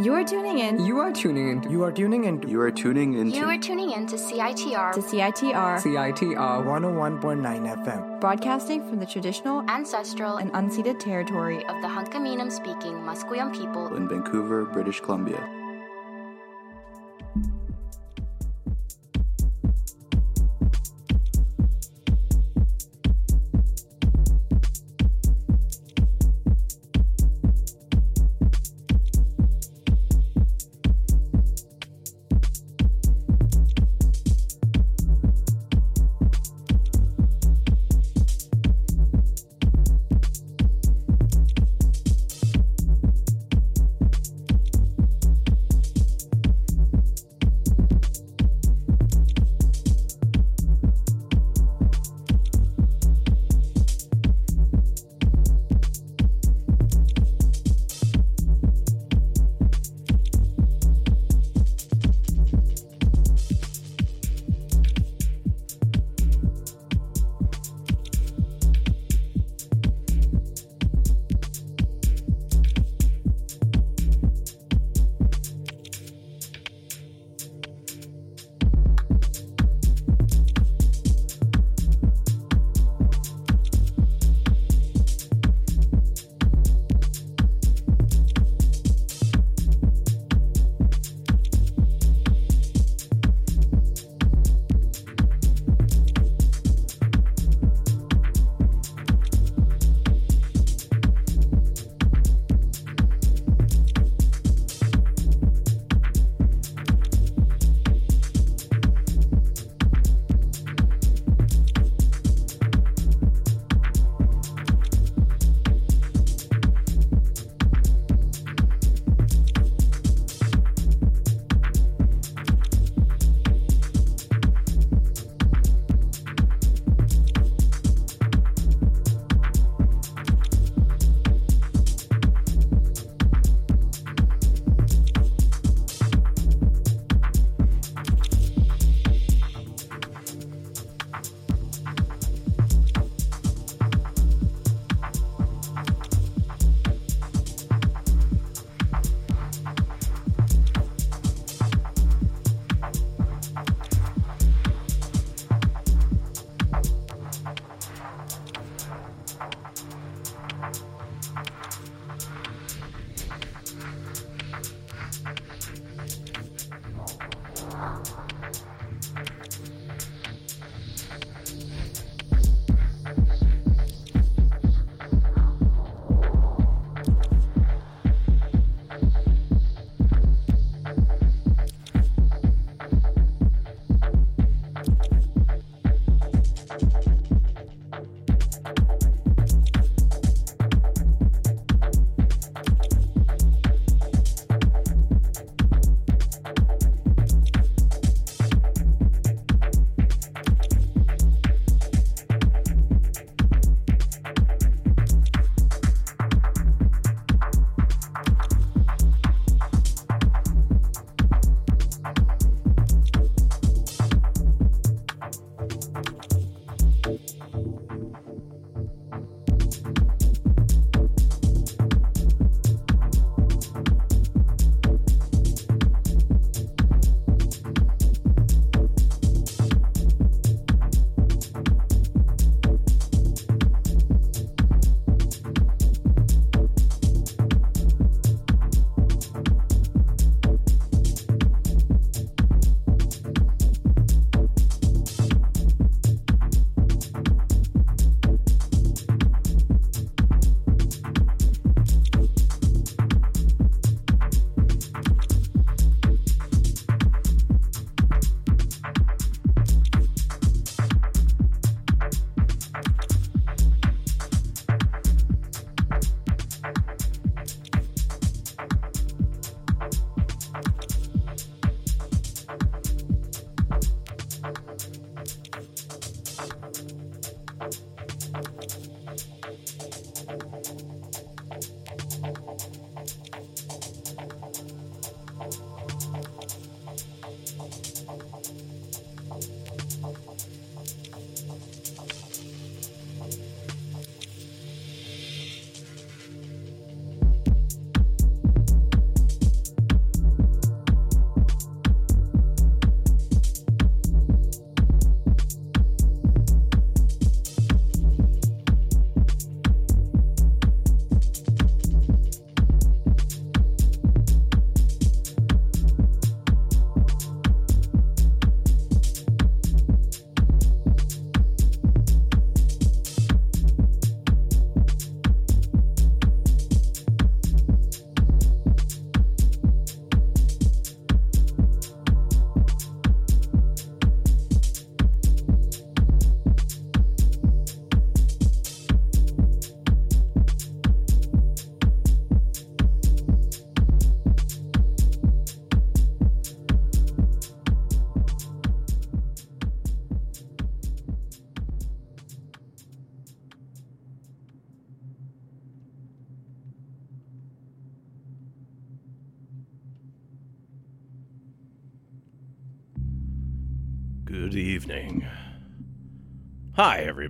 You are tuning in. You are tuning in. You are tuning in. You are tuning in. You are tuning in to CITR to CITR, CITR 101.9 FM. broadcasting from the traditional ancestral and unceded territory of the Hunkaminam speaking Musqueam people in Vancouver, British Columbia.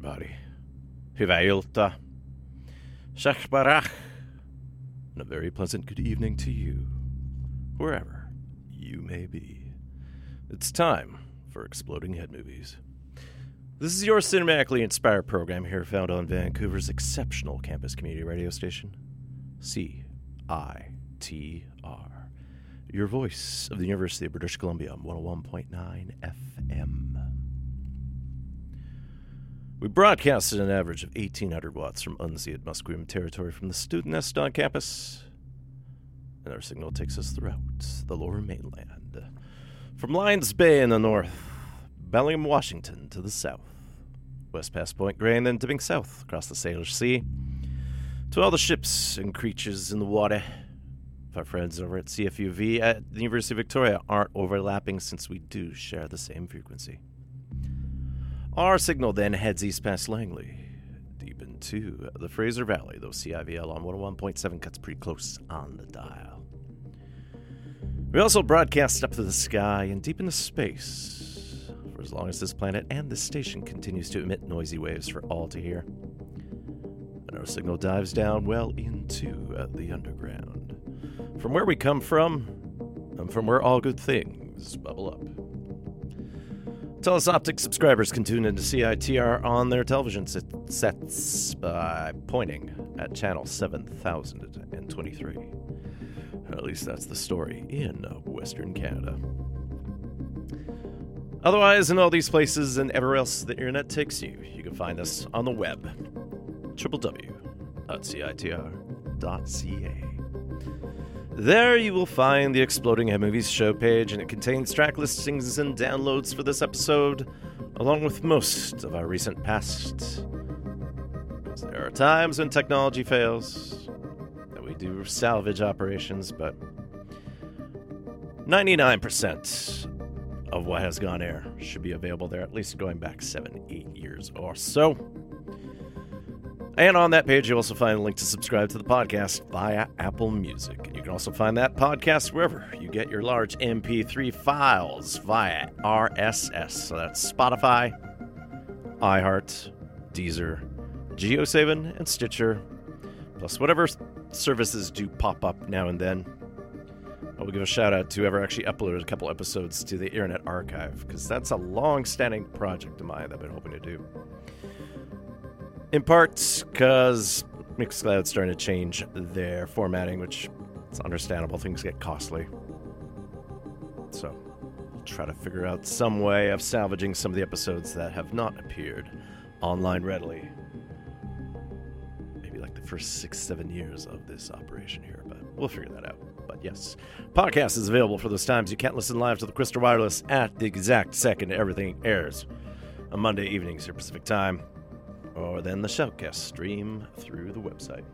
Everybody. Hyvää ilta. Shachbarach. And a very pleasant good evening to you, wherever you may be. It's time for Exploding Head Movies. This is your cinematically inspired program here found on Vancouver's exceptional campus community radio station, CITR. Your voice of the University of British Columbia on 101.9 FM. We broadcast at an average of 1,800 watts from unceded Musqueam territory from the student nest on campus, and our signal takes us throughout the lower mainland. From Lions Bay in the north, Bellingham, Washington to the south, west past Point Grey, and then dipping south across the Salish Sea, to all the ships and creatures in the water. If our friends over at CFUV at the University of Victoria aren't overlapping since we do share the same frequency. Our signal then heads east past Langley, deep into the Fraser Valley, though CIVL on 101.7 cuts pretty close on the dial. We also broadcast up to the sky and deep into space for as long as this planet and this station continues to emit noisy waves for all to hear. And our signal dives down well into uh, the underground. From where we come from, and from where all good things bubble up. Telus Optik subscribers can tune into CITR on their television sets by pointing at channel 7023. At least that's the story in uh, Western Canada. Otherwise, in all these places and everywhere else the internet takes you, you can find us on the web www.citr.ca. There you will find the Exploding Head Movies show page, and it contains track listings and downloads for this episode, along with most of our recent past. There are times when technology fails, that we do salvage operations, but 99% of what has gone air should be available there, at least going back seven, eight years or so. And on that page, you'll also find a link to subscribe to the podcast via Apple Music. And you can also find that podcast wherever you get your large MP3 files via RSS. So that's Spotify, iHeart, Deezer, GeoSavin, and Stitcher, plus whatever services do pop up now and then. I will give a shout out to whoever actually uploaded a couple episodes to the Internet Archive, because that's a long standing project of mine that I've been hoping to do. In part because Mixcloud's starting to change their formatting, which it's understandable. Things get costly. So, I'll try to figure out some way of salvaging some of the episodes that have not appeared online readily. Maybe like the first six, seven years of this operation here, but we'll figure that out. But yes, podcast is available for those times you can't listen live to the Crystal Wireless at the exact second everything airs on Monday evenings here Pacific time or then the Shoutcast stream through the website.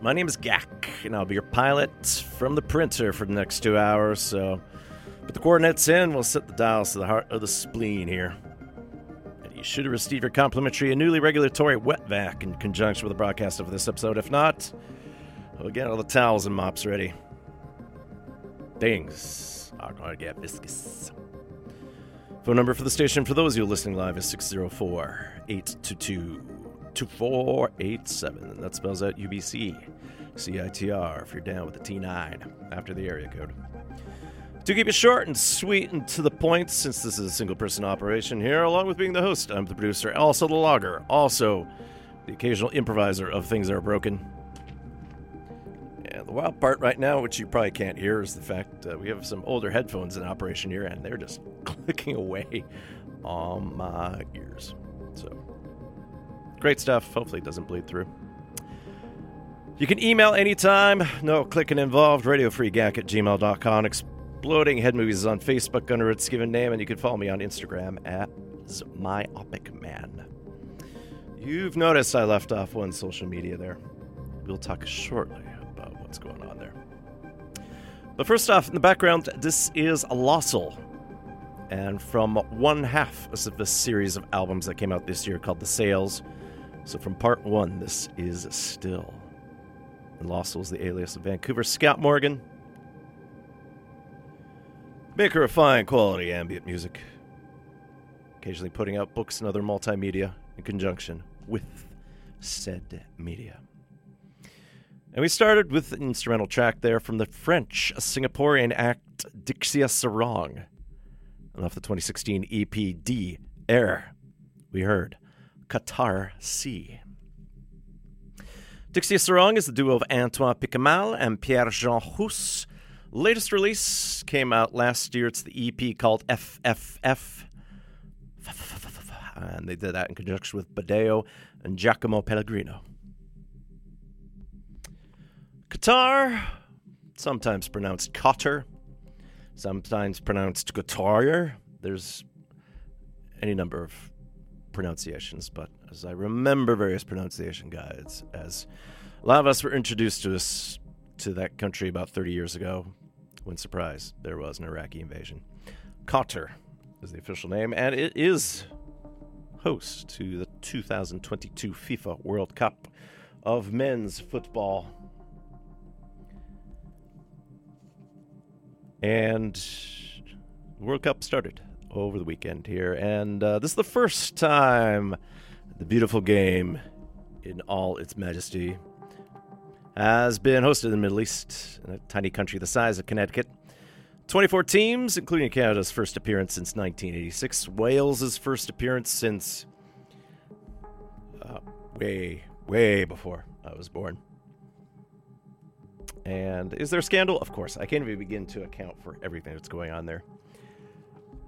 My name is Gak, and I'll be your pilot from the printer for the next two hours. So, put the coordinates in. We'll set the dials to the heart of the spleen here. And you should have received your complimentary and newly regulatory wet vac in conjunction with the broadcast of this episode. If not, we'll get all the towels and mops ready. Things are going to get viscous. Phone number for the station for those of you listening live is 604 822 2487. That spells out UBC, CITR if you're down with the T9 after the area code. To keep it short and sweet and to the point, since this is a single person operation here, along with being the host, I'm the producer, also the logger, also the occasional improviser of things that are broken. The wild part right now, which you probably can't hear, is the fact uh, we have some older headphones in operation here, and they're just clicking away on my ears. So, great stuff. Hopefully, it doesn't bleed through. You can email anytime. No clicking involved. RadioFreeGack at gmail.com. Exploding Head Movies is on Facebook under its given name, and you can follow me on Instagram at MyOpicMan. You've noticed I left off one social media there. We'll talk shortly what's going on there. But first off, in the background, this is Loscil. And from one half of this series of albums that came out this year called The Sails. So from part one, this is Still. And is the alias of Vancouver Scott Morgan. Maker of fine quality ambient music. Occasionally putting out books and other multimedia in conjunction with said media. And we started with an instrumental track there from the French Singaporean act Dixia Sirong. And off the 2016 EP D Air, we heard Qatar Sea. Dixia Sirong is the duo of Antoine Picamal and Pierre Jean Rousse. Latest release came out last year. It's the EP called FFF. And they did that in conjunction with Badeo and Giacomo Pellegrino. Qatar, sometimes pronounced Qatar, sometimes pronounced Qatar. There's any number of pronunciations, but as I remember various pronunciation guides, as a lot of us were introduced to us to that country about 30 years ago, when surprise, there was an Iraqi invasion. Qatar is the official name, and it is host to the 2022 FIFA World Cup of men's football. And World Cup started over the weekend here, and uh, this is the first time the beautiful game in all its majesty has been hosted in the Middle East, in a tiny country the size of Connecticut. 24 teams, including Canada's first appearance since 1986, Wales's first appearance since uh, way, way before I was born. And is there a scandal? Of course. I can't even begin to account for everything that's going on there.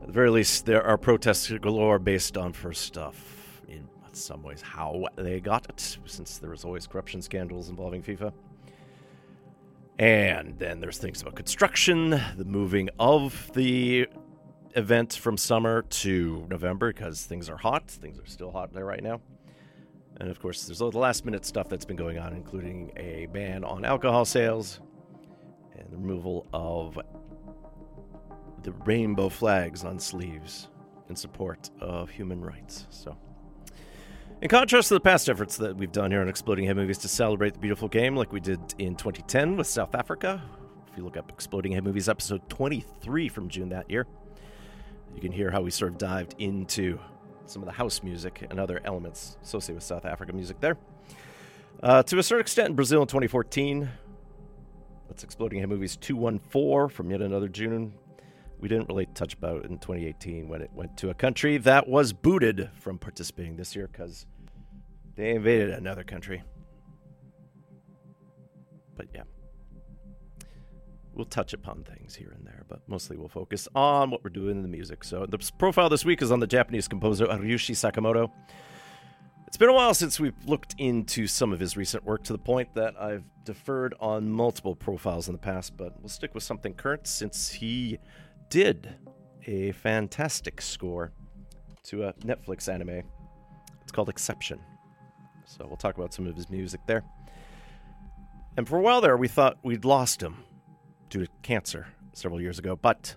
At the very least, there are protests galore based on first stuff. In some ways, how they got it, since there was always corruption scandals involving FIFA. And then there's things about construction, the moving of the event from summer to November because things are hot. Things are still hot there right now. And of course, there's all the last minute stuff that's been going on, including a ban on alcohol sales and the removal of the rainbow flags on sleeves in support of human rights. So, in contrast to the past efforts that we've done here on Exploding Head Movies to celebrate the beautiful game, like we did in 2010 with South Africa, if you look up Exploding Head Movies episode 23 from June that year, you can hear how we sort of dived into some of the house music and other elements associated with South Africa music there. Uh, to a certain extent, in Brazil in 2014, that's Exploding Head Movies 214 from yet another June. We didn't really touch about it in 2018 when it went to a country that was booted from participating this year because they invaded another country. But yeah, we'll touch upon things here and there, but mostly we'll focus on what we're doing in the music. So the profile this week is on the Japanese composer Ryuichi Sakamoto. It's been a while since we've looked into some of his recent work to the point that I've deferred on multiple profiles in the past, but we'll stick with something current since he did a fantastic score to a Netflix anime. It's called Exception. So we'll talk about some of his music there. And for a while there, we thought we'd lost him due to cancer several years ago, but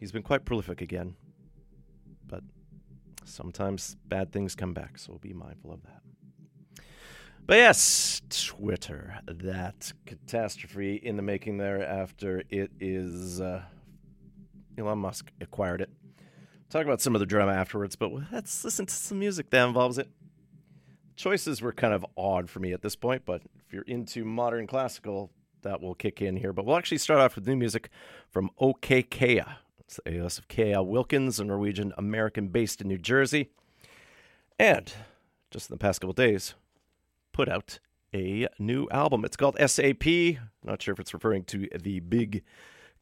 he's been quite prolific again. But sometimes bad things come back, so be mindful of that. But yes, Twitter, that catastrophe in the making there after it is uh, Elon Musk acquired it. Talk about some of the drama afterwards, but let's listen to some music that involves it. Choices were kind of odd for me at this point, but if you're into modern classical, that will kick in here. But we'll actually start off with new music from Okay Kaya. It's the alias of Kaya Wilkins, a Norwegian American based in New Jersey. And just in the past couple days, put out a new album. It's called SAP. Not sure if it's referring to the big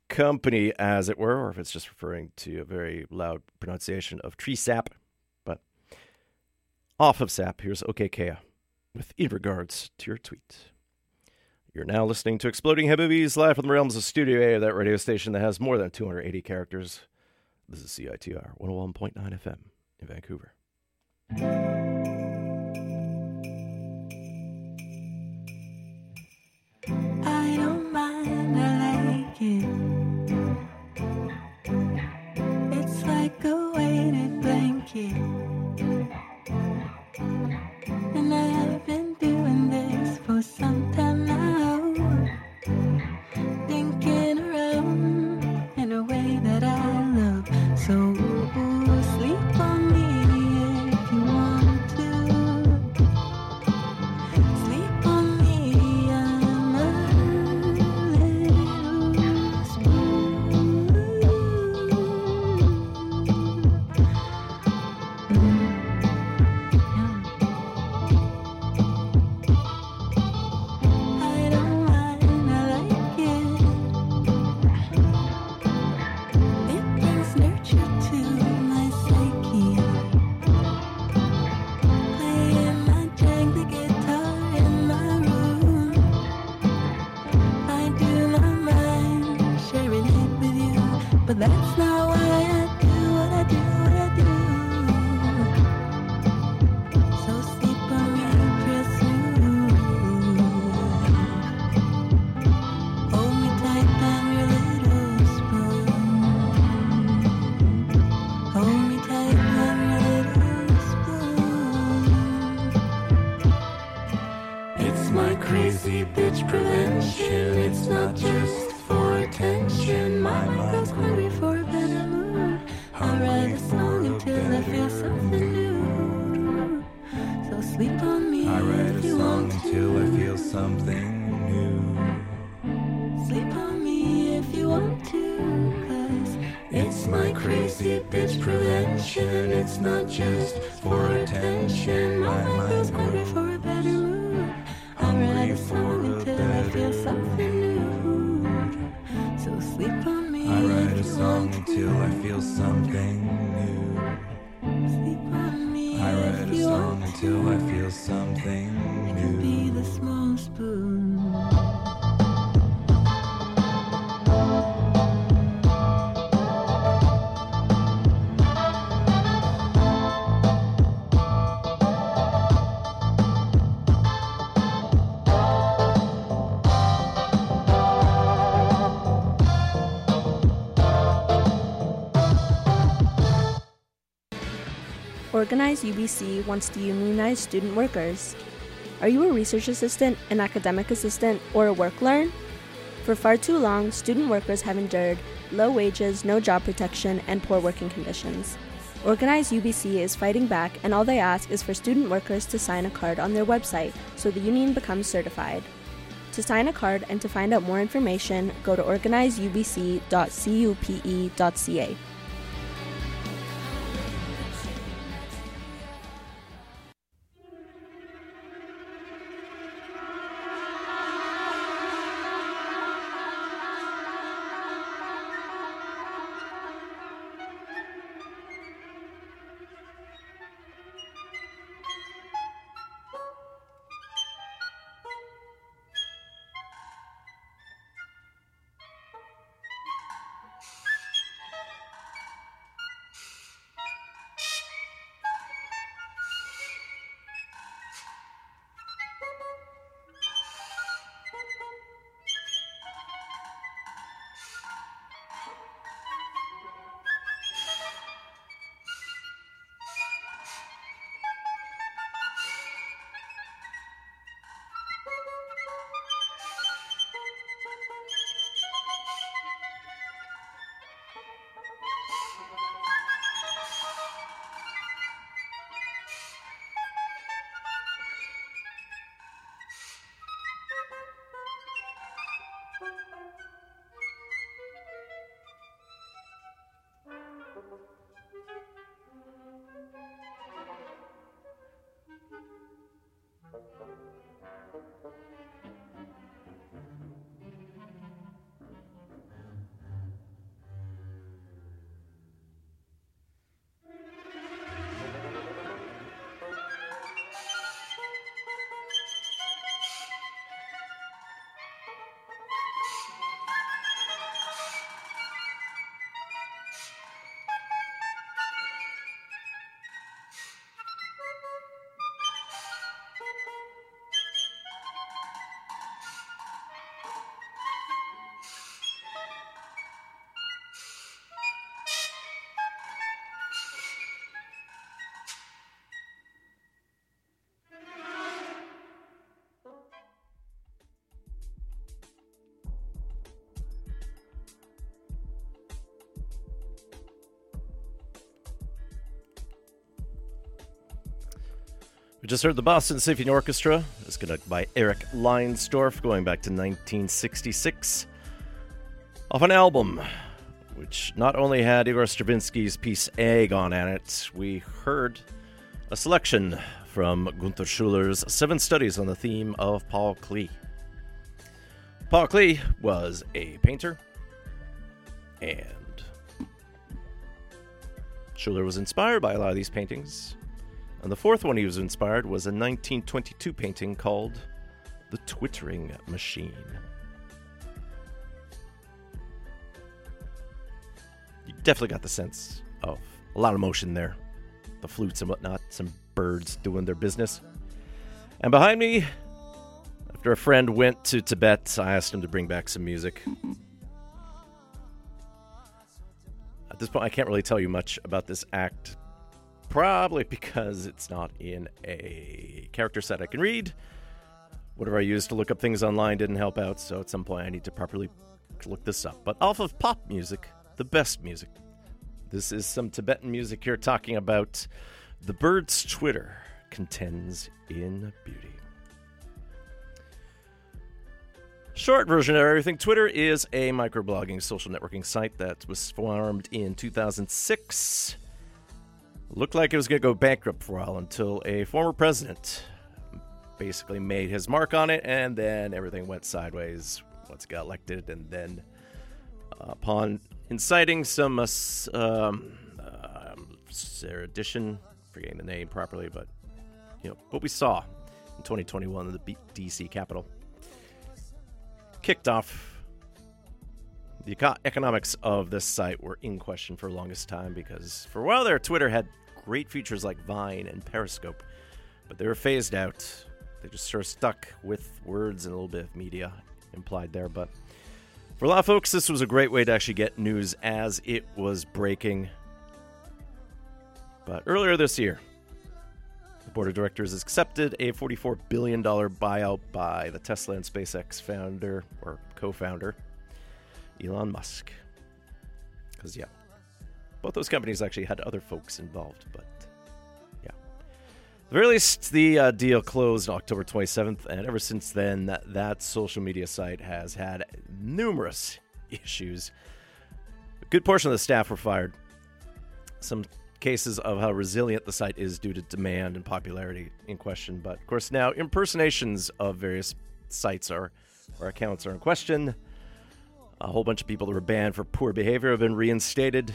company, as it were, or if it's just referring to a very loud pronunciation of tree sap. But off of sap, here's Okay Kaya with In Regards to Your Tweet. You're now listening to Exploding Head Movies live from the realms of Studio A of that radio station that has more than 280 characters. This is CITR 101.9 FM in Vancouver. Organize UBC wants to unionize student workers. Are you a research assistant, an academic assistant, or a work learn? For far too long, student workers have endured low wages, no job protection, and poor working conditions. Organize UBC is fighting back, and all they ask is for student workers to sign a card on their website so the union becomes certified. To sign a card and to find out more information, go to organizeubc.cupe.ca. We just heard the Boston Symphony Orchestra. It's conducted by Erich Leinsdorf, going back to 1966. Off an album which not only had Igor Stravinsky's piece Agon it, we heard a selection from Gunther Schuller's Seven Studies on the theme of Paul Klee. Paul Klee was a painter, and Schuller was inspired by a lot of these paintings. And the fourth one he was inspired was a 1922 painting called The Twittering Machine. you definitely got the sense of a lot of motion there. The flutes and whatnot, some birds doing their business. And behind me, after a friend went to Tibet, I asked him to bring back some music. At this point, I can't really tell you much about this act, probably because it's not in a character set I can read. Whatever I used to look up things online didn't help out, so at some point I need to properly look this up. But off of pop music, the best music. This is some Tibetan music here talking about the bird's Twitter contends in beauty. Short version of everything Twitter is a microblogging social networking site that was formed in 2006. Looked like it was going to go bankrupt for a while until a former president basically made his mark on it, and then everything went sideways once he got elected. And then, uh, upon inciting some uh, um, um, sedition, forgetting the name properly, but you know what we saw in 2021 in the B- DC Capitol kicked off. The economics of this site were in question for the longest time because for a while there, Twitter had great features like Vine and Periscope, but they were phased out. They just sort of stuck with words and a little bit of media implied there. But for a lot of folks, this was a great way to actually get news as it was breaking. But earlier this year, the board of directors accepted a $44 billion buyout by the Tesla and SpaceX founder or co founder, Elon Musk. Because, yeah, both those companies actually had other folks involved, but yeah. At the very least, the uh, deal closed October 27th, and ever since then, that, that social media site has had numerous issues. A good portion of the staff were fired. Some cases of how resilient the site is due to demand and popularity in question. But of course, now impersonations of various sites are, or accounts are in question. A whole bunch of people that were banned for poor behavior have been reinstated.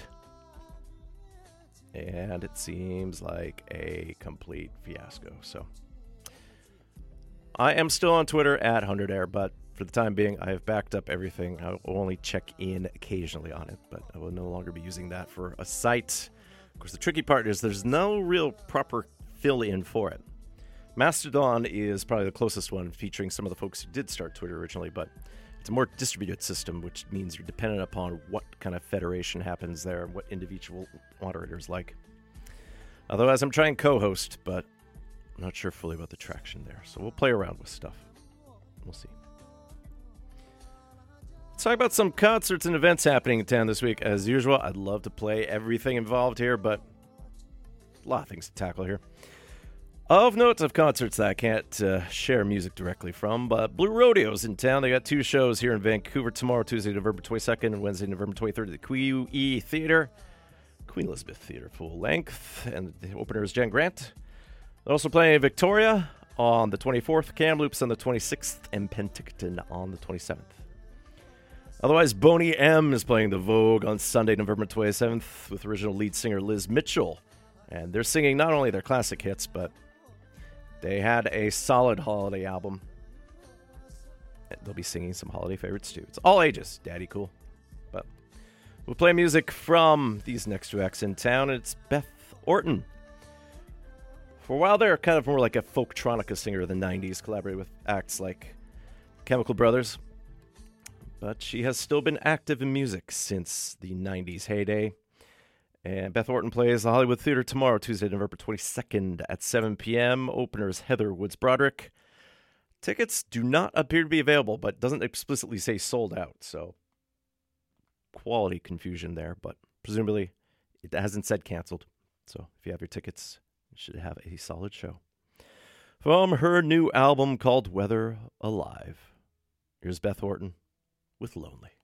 And it seems like a complete fiasco. So I am still on Twitter at 100air, but for the time being, I have backed up everything. I will only check in occasionally on it, but I will no longer be using that for a site. Of course, the tricky part is there's no real proper fill in for it. Mastodon is probably the closest one, featuring some of the folks who did start Twitter originally, but it's a more distributed system, which means you're dependent upon what kind of federation happens there and what individual moderators like. Otherwise, I'm trying co host, but I'm not sure fully about the traction there, so we'll play around with stuff. We'll see. Let's talk about some concerts and events happening in town this week. As usual, I'd love to play everything involved here, but a lot of things to tackle here. Of notes of concerts that I can't uh, share music directly from, but Blue Rodeo's in town. They got two shows here in Vancouver tomorrow, Tuesday, November 22nd, and Wednesday, November 23rd at the QE Theater, Queen Elizabeth Theater, full length. And the opener is Jen Grant. They're also playing Victoria on the 24th, Kamloops on the 26th, and Penticton on the 27th. Otherwise, Boney M is playing the Vogue on Sunday, November 27th, with original lead singer Liz Mitchell. And they're singing not only their classic hits, but they had a solid holiday album. They'll be singing some holiday favorites too. It's all ages, daddy cool. But we'll play music from these next two acts in town, it's Beth Orton. For a while there, kind of more like a folktronica singer of the 90s, collaborated with acts like Chemical Brothers. But she has still been active in music since the 90s heyday. And Beth Orton plays the Hollywood Theater tomorrow, Tuesday, November 22nd at 7 p.m. Openers Heather Woods Broderick. Tickets do not appear to be available, but doesn't explicitly say sold out. So quality confusion there, but presumably it hasn't said canceled. So if you have your tickets, you should have a solid show. From her new album called Weather Alive, here's Beth Orton with Lonely.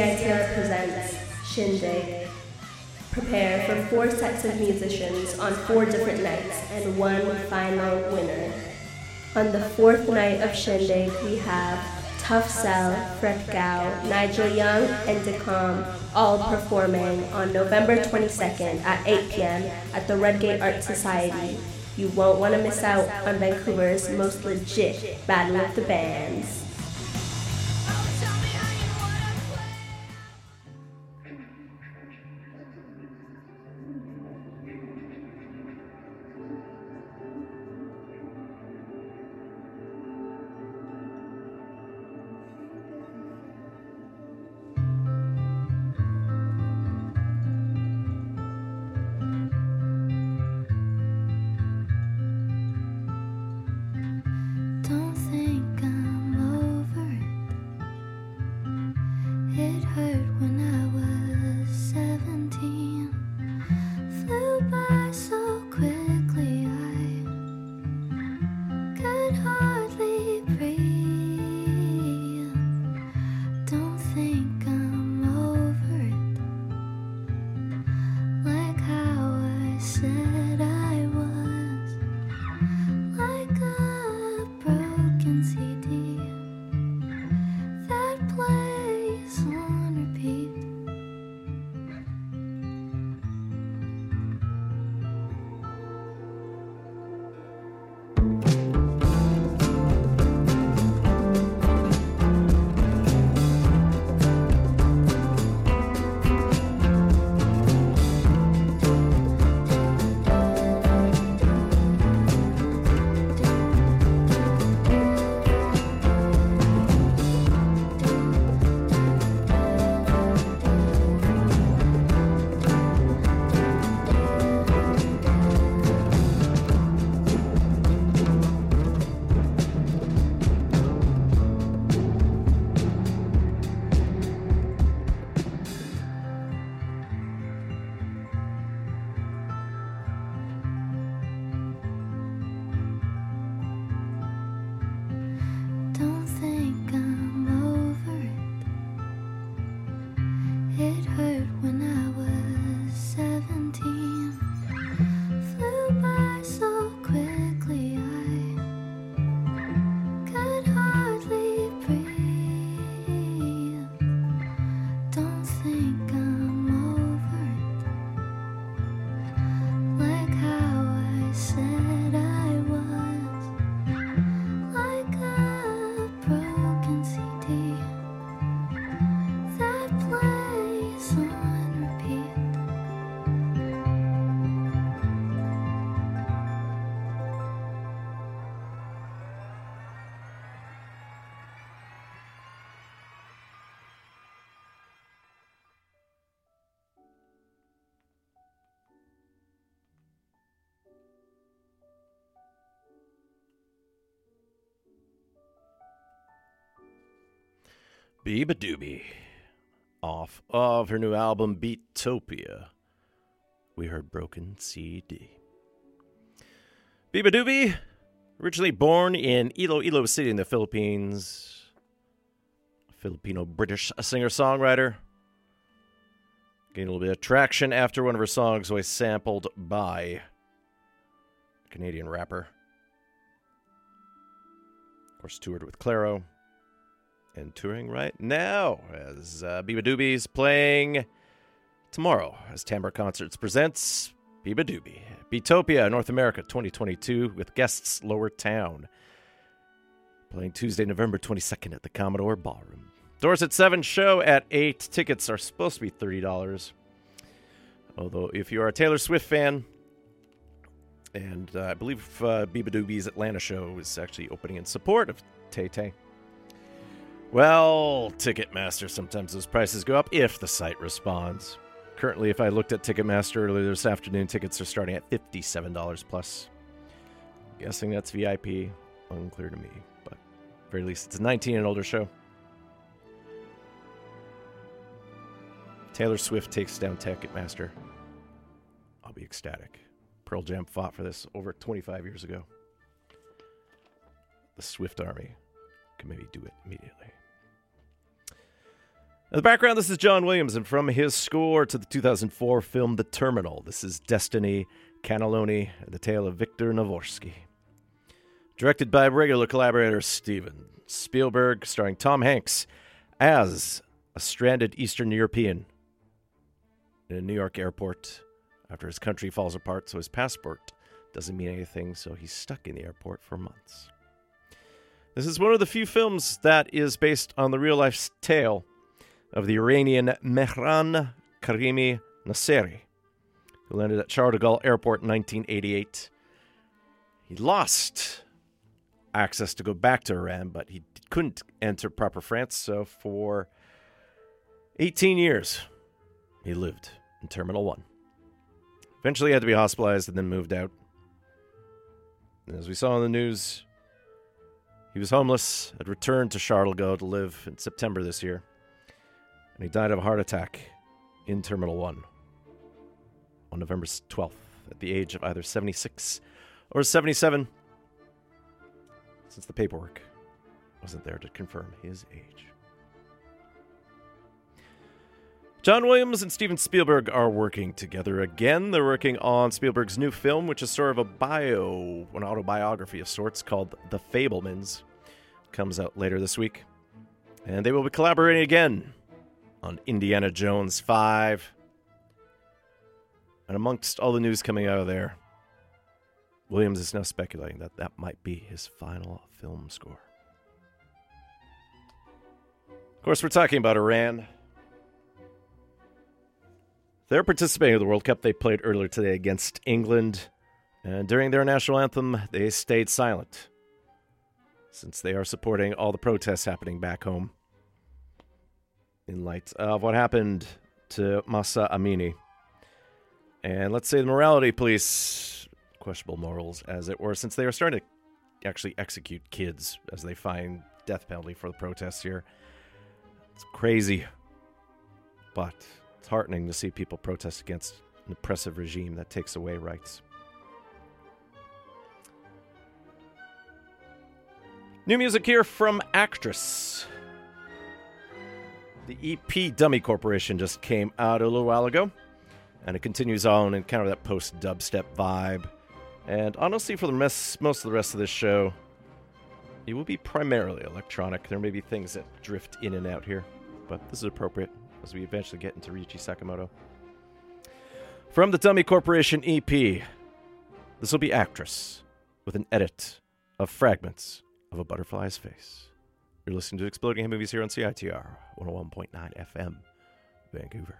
CITR presents Shindig. Prepare for four sets of musicians on four different nights and one final winner. On the fourth night of Shindig, we have Tough Cell, Fred Gao, Nigel Young, and Decom all performing on November 22nd at 8 p.m. at the Redgate Art Society. You won't want to miss out on Vancouver's most legit Battle of the Bands. Beabadoobee. Off of her new album Beatopia, we heard Broken CD. Beabadoobee, originally born in Iloilo City in the Philippines, Filipino British singer songwriter. Gained a little bit of traction after one of her songs was sampled by a Canadian rapper. Of course, toured with Clairo and touring right now as uh, Beabadoobee's playing tomorrow as Timbre Concerts presents Beabadoobee. Beatopia, North America 2022 with guests Lower Town. Playing Tuesday, November 22nd at the Commodore Ballroom. Doors at 7, show at 8. Tickets are supposed to be $30. Although, if you are a Taylor Swift fan, and uh, I believe uh, Beabadoobee's Atlanta show is actually opening in support of Tay Tay. Well, Ticketmaster, sometimes those prices go up if the site responds. Currently, if I looked at Ticketmaster earlier this afternoon, tickets are starting at $57 plus. guessing that's VIP. Unclear to me, but at very least it's a 19 and older show. Taylor Swift takes down Ticketmaster. I'll be ecstatic. Pearl Jam fought for this over 25 years ago. The Swift Army can maybe do it immediately. In the background, this is John Williams, and from his score to the 2004 film The Terminal, this is Destiny Cannelloni, the tale of Viktor Navorski. Directed by regular collaborator Steven Spielberg, starring Tom Hanks as a stranded Eastern European in a New York airport after his country falls apart, so his passport doesn't mean anything, so he's stuck in the airport for months. This is one of the few films that is based on the real life tale of the Iranian Mehran Karimi Nasseri, who landed at Charles de Gaulle Airport in 1988. He lost access to go back to Iran, but he couldn't enter proper France, so for 18 years he lived in Terminal 1. Eventually, he had to be hospitalized and then moved out. And as we saw in the news, he was homeless, had returned to Gaulle to live in September this year, and he died of a heart attack in Terminal 1 on November 12th at the age of either 76 or 77, since the paperwork wasn't there to confirm his age. John Williams and Steven Spielberg are working together again. They're working on Spielberg's new film, which is sort of a bio, an autobiography of sorts called The Fabelmans. Comes out later this week. And they will be collaborating again on Indiana Jones 5. And amongst all the news coming out of there, Williams is now speculating that that might be his final film score. Of course, we're talking about Iran. They're participating in the World Cup. They played earlier today against England. And during their national anthem, they stayed silent since they are supporting all the protests happening back home in light of what happened to Mahsa Amini. And let's say the morality police, questionable morals as it were, since they are starting to actually execute kids as they find death penalty for the protests here. It's crazy. But it's heartening to see people protest against an oppressive regime that takes away rights. New music here from Actress. The EP Dummy Corporation just came out a little while ago, and it continues on in kind of that post dubstep vibe. And honestly, for the rest, most of the rest of this show, it will be primarily electronic. There may be things that drift in and out here, but this is appropriate as we eventually get into Ryuichi Sakamoto. From the Dummy Corporation EP, this will be Actress with an edit of fragments of a butterfly's face. You're listening to Exploding Head Movies here on CITR 101.9 FM, Vancouver.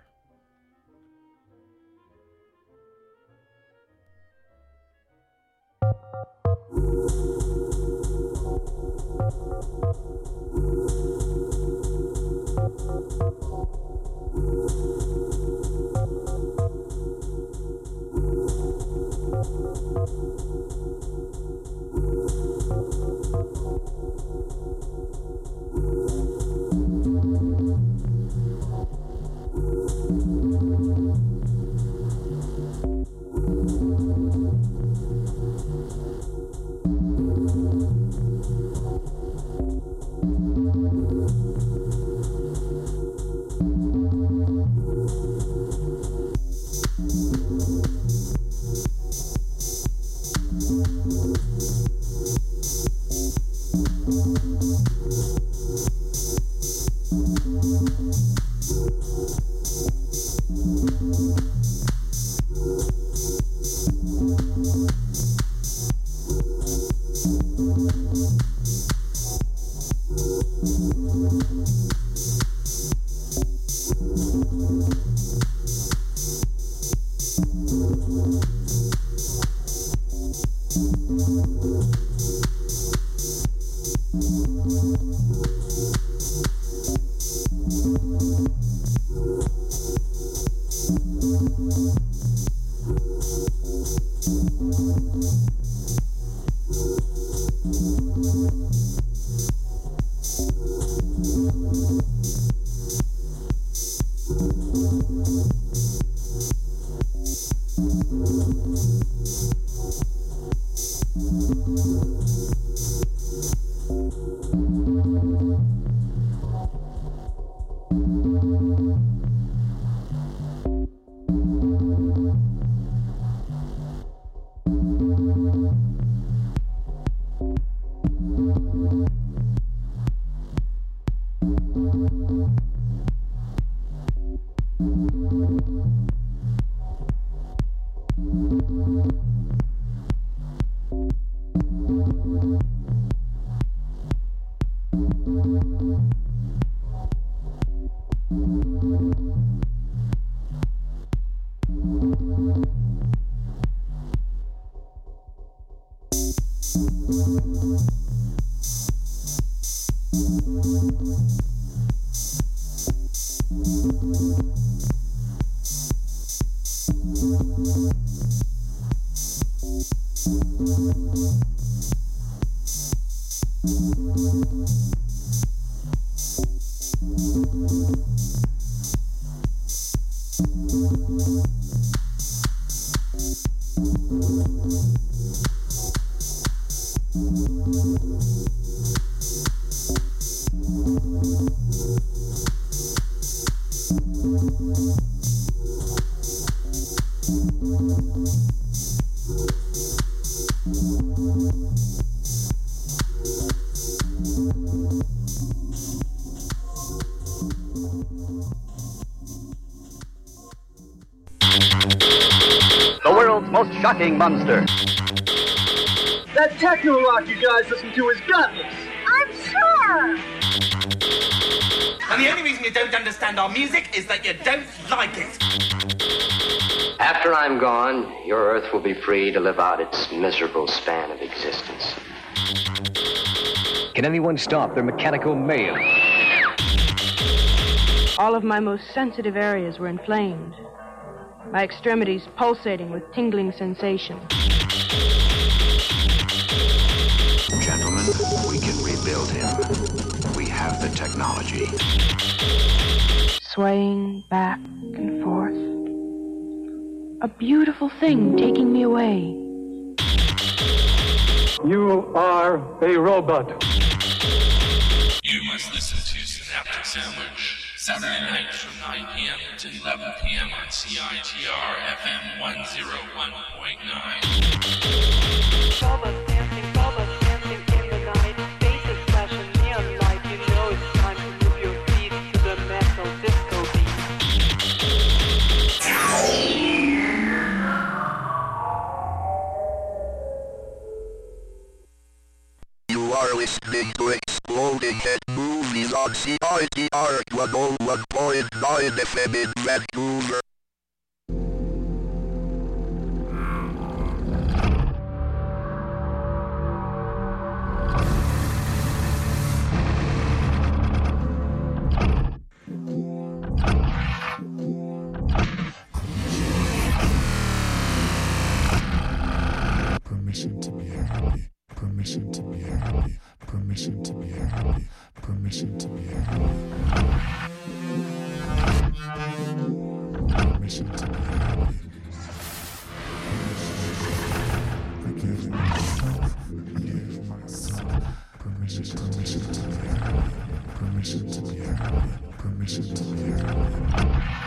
World's shocking monster. That techno rock you guys listen to is gutless. I'm sure. And the only reason you don't understand our music is that you don't like it. After I'm gone, your Earth will be free to live out its miserable span of existence. Can anyone stop their mechanical mayhem? All of my most sensitive areas were inflamed, my extremities pulsating with tingling sensation. Gentlemen, we can rebuild him. We have the technology. Swaying back and forth. A beautiful thing taking me away. You are a robot. You must listen to Synaptic Sandwich. Saturday nights from 9 p.m. to 11 p.m. on CITR FM 101.9. You are listening to move your feet into the mess of beat You are with Exploding Head Movies on CITR 101.9 FM in Vancouver. Permission to be happy. Permission to be happy. Permission to be happy. Permission to be happy. Permission to be happy. I give myself. I give myself. Permission, permission to be happy. Permission to be happy. Permission to be happy.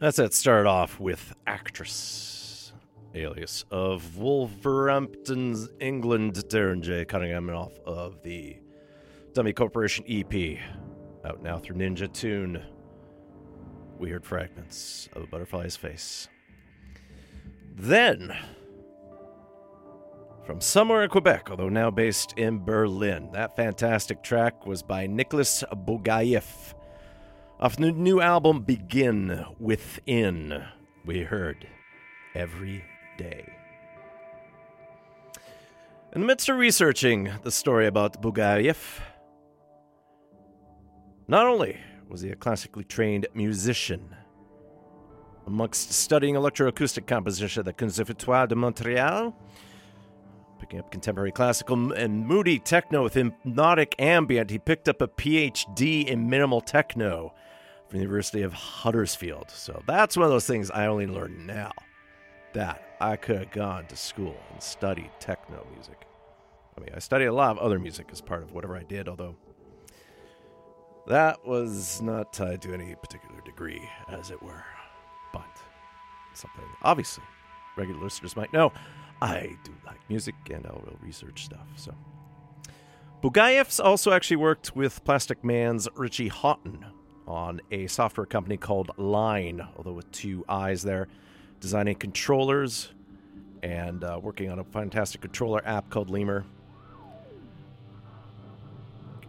That's it. Start off with actress, alias of Wolverhampton's England, Darren J. Cunningham, off of the Dummy Corporation EP, out now through Ninja Tune. We heard fragments of a butterfly's face. Then, from somewhere in Quebec, although now based in Berlin, that fantastic track was by Nicholas Bougaïeff. Off the new album Begin Within, we heard Every Day. In the midst of researching the story about Bougaïeff, not only was he a classically trained musician, amongst studying electroacoustic composition at the Conservatoire de Montreal, picking up contemporary classical and moody techno with hypnotic ambient, he picked up a PhD in minimal techno from the University of Huddersfield. So that's one of those things I only learned now. That I could have gone to school and studied techno music. I mean, I studied a lot of other music as part of whatever I did, although that was not tied to any particular degree, as it were. But something, obviously, regular listeners might know. I do like music and I will research stuff, so. Bougaïeff's also actually worked with Plastikman's Richie Hawtin on a software company called Liine, although with two eyes there, designing controllers and uh, working on a fantastic controller app called Lemur.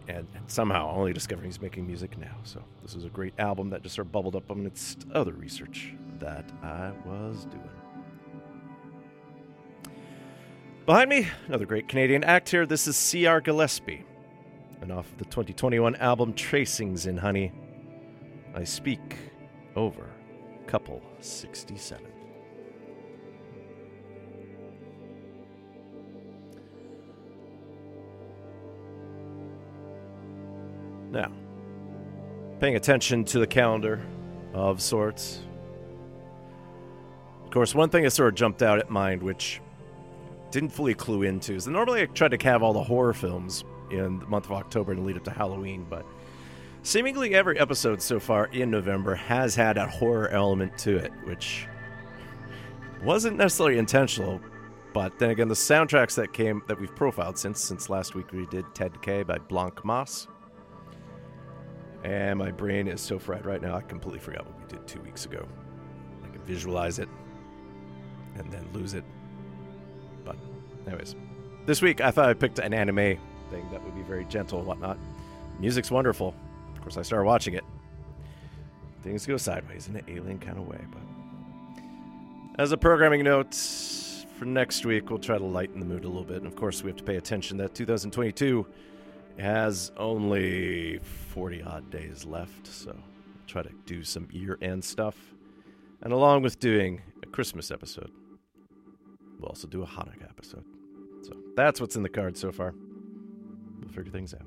And somehow only discovering he's making music now. So this is a great album that just sort of bubbled up amidst other research that I was doing. Behind me, another great Canadian act here. This is C.R. Gillespie. And off of the 2021 album Tracings in Honey, I speak over couple 67. Now, paying attention to the calendar of sorts. Of course, one thing that sort of jumped out at mind, which didn't fully clue into, is that normally I try to have all the horror films in the month of October and lead up to Halloween, but seemingly every episode so far in November has had a horror element to it, which wasn't necessarily intentional. But then again, the soundtracks that came that we've profiled since since last week we did Ted K by Blanck Mass. And my brain is so fried right now, I completely forgot what we did two weeks ago. I can visualize it and then lose it. But, anyways, this week I thought I picked an anime thing that would be very gentle and whatnot. Music's wonderful. Of course, I started watching it. Things go sideways in an alien kind of way. But as a programming note for next week, we'll try to lighten the mood a little bit. And of course, we have to pay attention that 2022 has only 40 odd days left. So we'll try to do some year end stuff. And along with doing a Christmas episode, we'll also do a Hanukkah episode. So that's what's in the cards so far. We'll figure things out.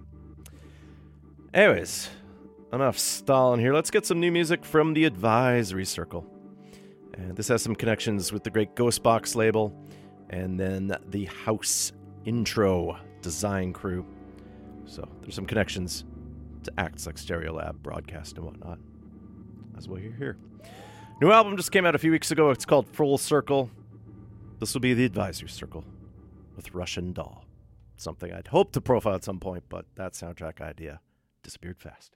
Anyways, enough stalling here. Let's get some new music from the Advisory Circle. And this has some connections with the great Ghostbox label and then the House Intro design crew. So there's some connections to acts like Stereo Lab, Broadcast, and whatnot. That's why you're here. New album just came out a few weeks ago. It's called Full Circle. This will be the Advisory Circle with Russian Doll. Something I'd hoped to profile at some point, but that soundtrack idea disappeared fast.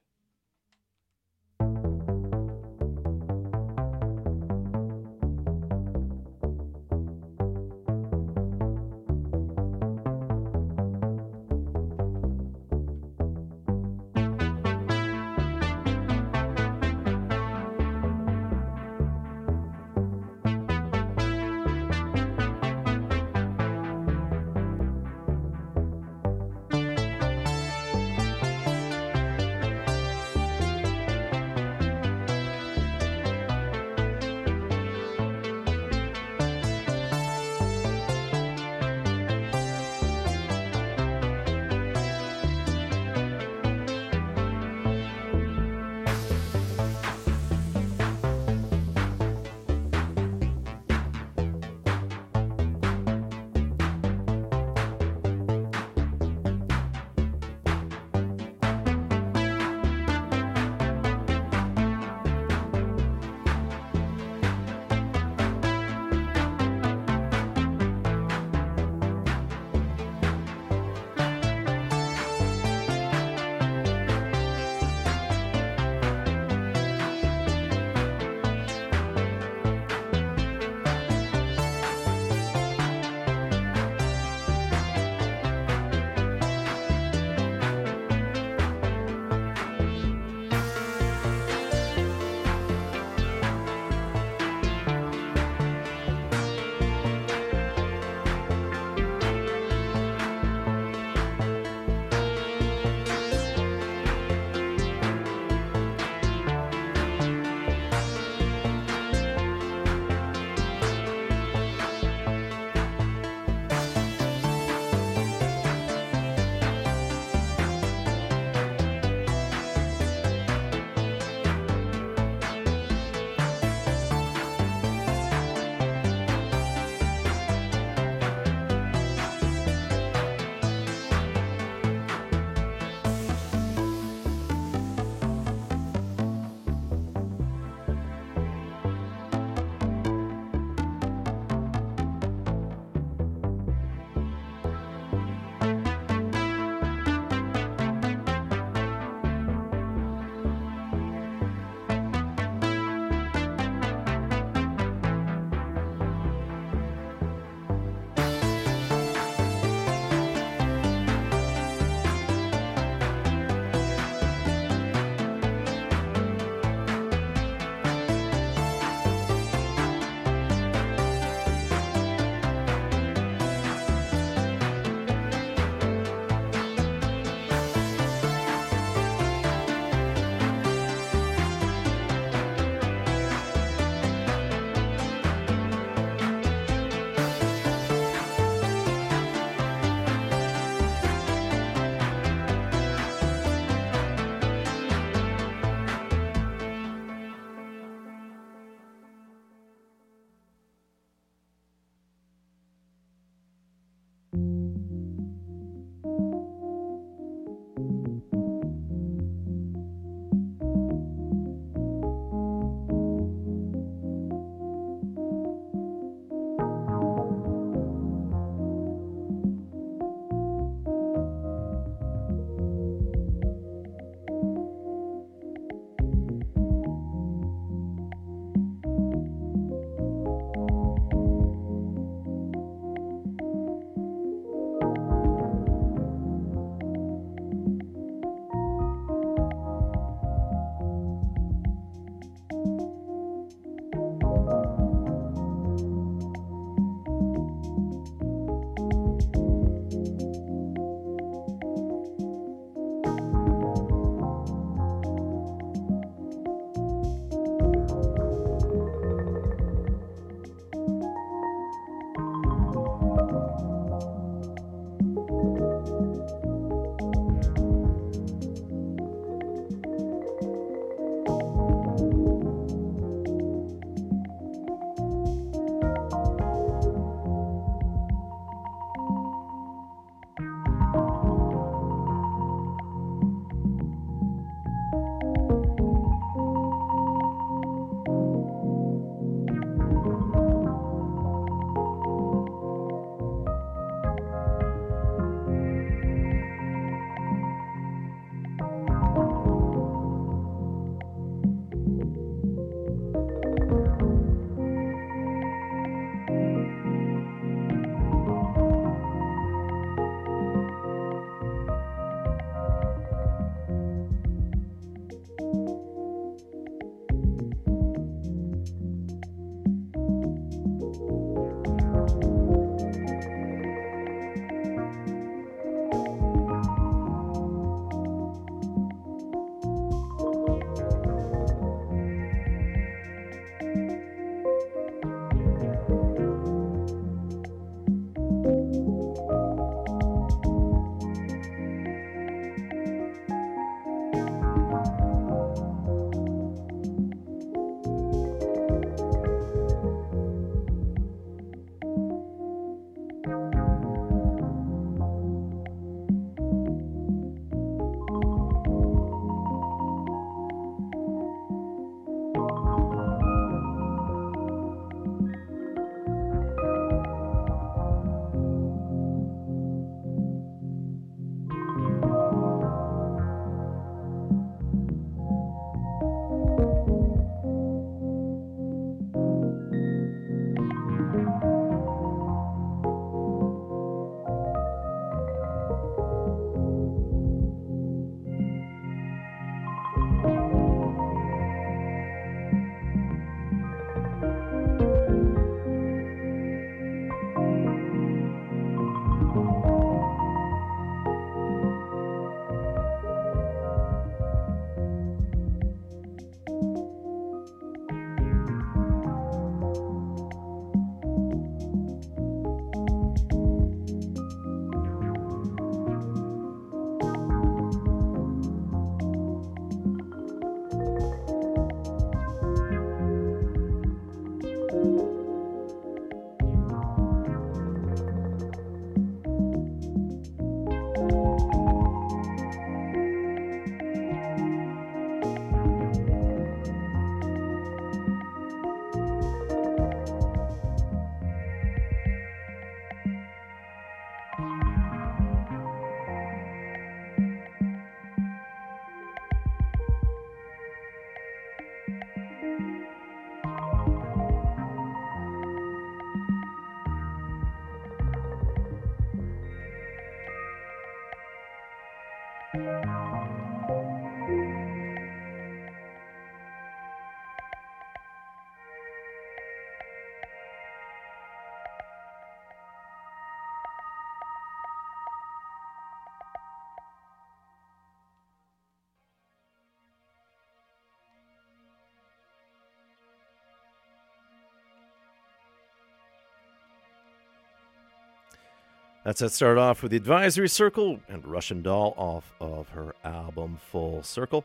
That's it. Started off with the Advisory Circle and Russian Doll off of her album Full Circle.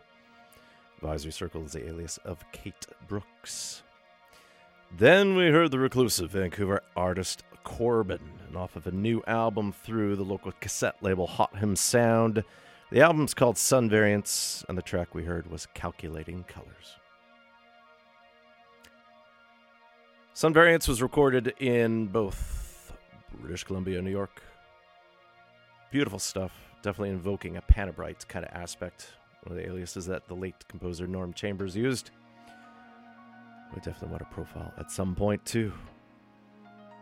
Advisory Circle is the alias of Kate Brooks. Then we heard the reclusive Vancouver artist Corben, and off of a new album through the local cassette label Hotham Sound. The album's called Sun Variants, and the track we heard was Calculating Colors. Sun Variants was recorded in both British Columbia and New York. Beautiful stuff, definitely invoking a Panabrite kind of aspect. One of the aliases that the late composer Norm Chambers used. We definitely want to profile at some point too.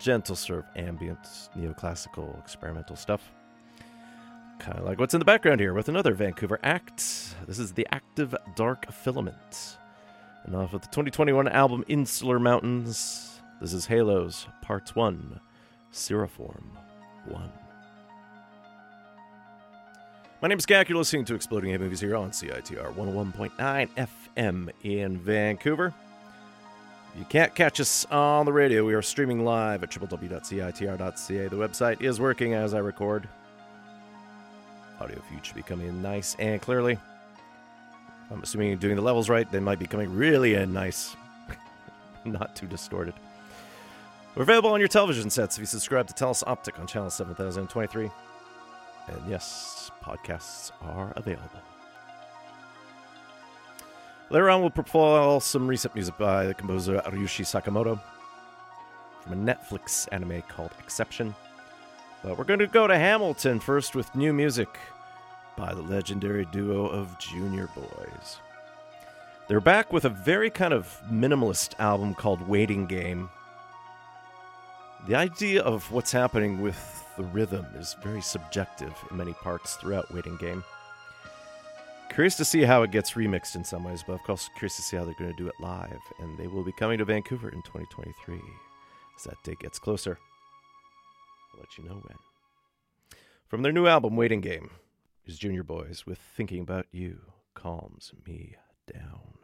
Gentle of ambient, neoclassical, experimental stuff. Kind of like what's in the background here with another Vancouver act. This is the Active Dark Filament. And off of the 2021 album Insular Mountains, this is Haloes Parts 1, Cirriform 1. My name is Gak. You're listening to Exploding Head Movies here on CITR 101.9 FM in Vancouver. If you can't catch us on the radio, we are streaming live at www.citr.ca. The website is working as I record. Audio feed should be coming in nice and clearly. I'm assuming you're doing the levels right. They might be coming really in nice, not too distorted. We're available on your television sets if you subscribe to Telus Optik on channel 7023. And yes, podcasts are available. Later on, we'll profile some recent music by the composer Ryuichi Sakamoto from a Netflix anime called Exception. But we're going to go to Hamilton first with new music by the legendary duo of Junior Boys. They're back with a very kind of minimalist album called Waiting Game. The idea of what's happening with the rhythm is very subjective in many parts throughout Waiting Game. Curious to see how it gets remixed in some ways, but of course, curious to see how they're going to do it live. And they will be coming to Vancouver in 2023 as that date gets closer. I'll let you know when. From their new album, Waiting Game, is Junior Boys with Thinking About You Calms Me Down.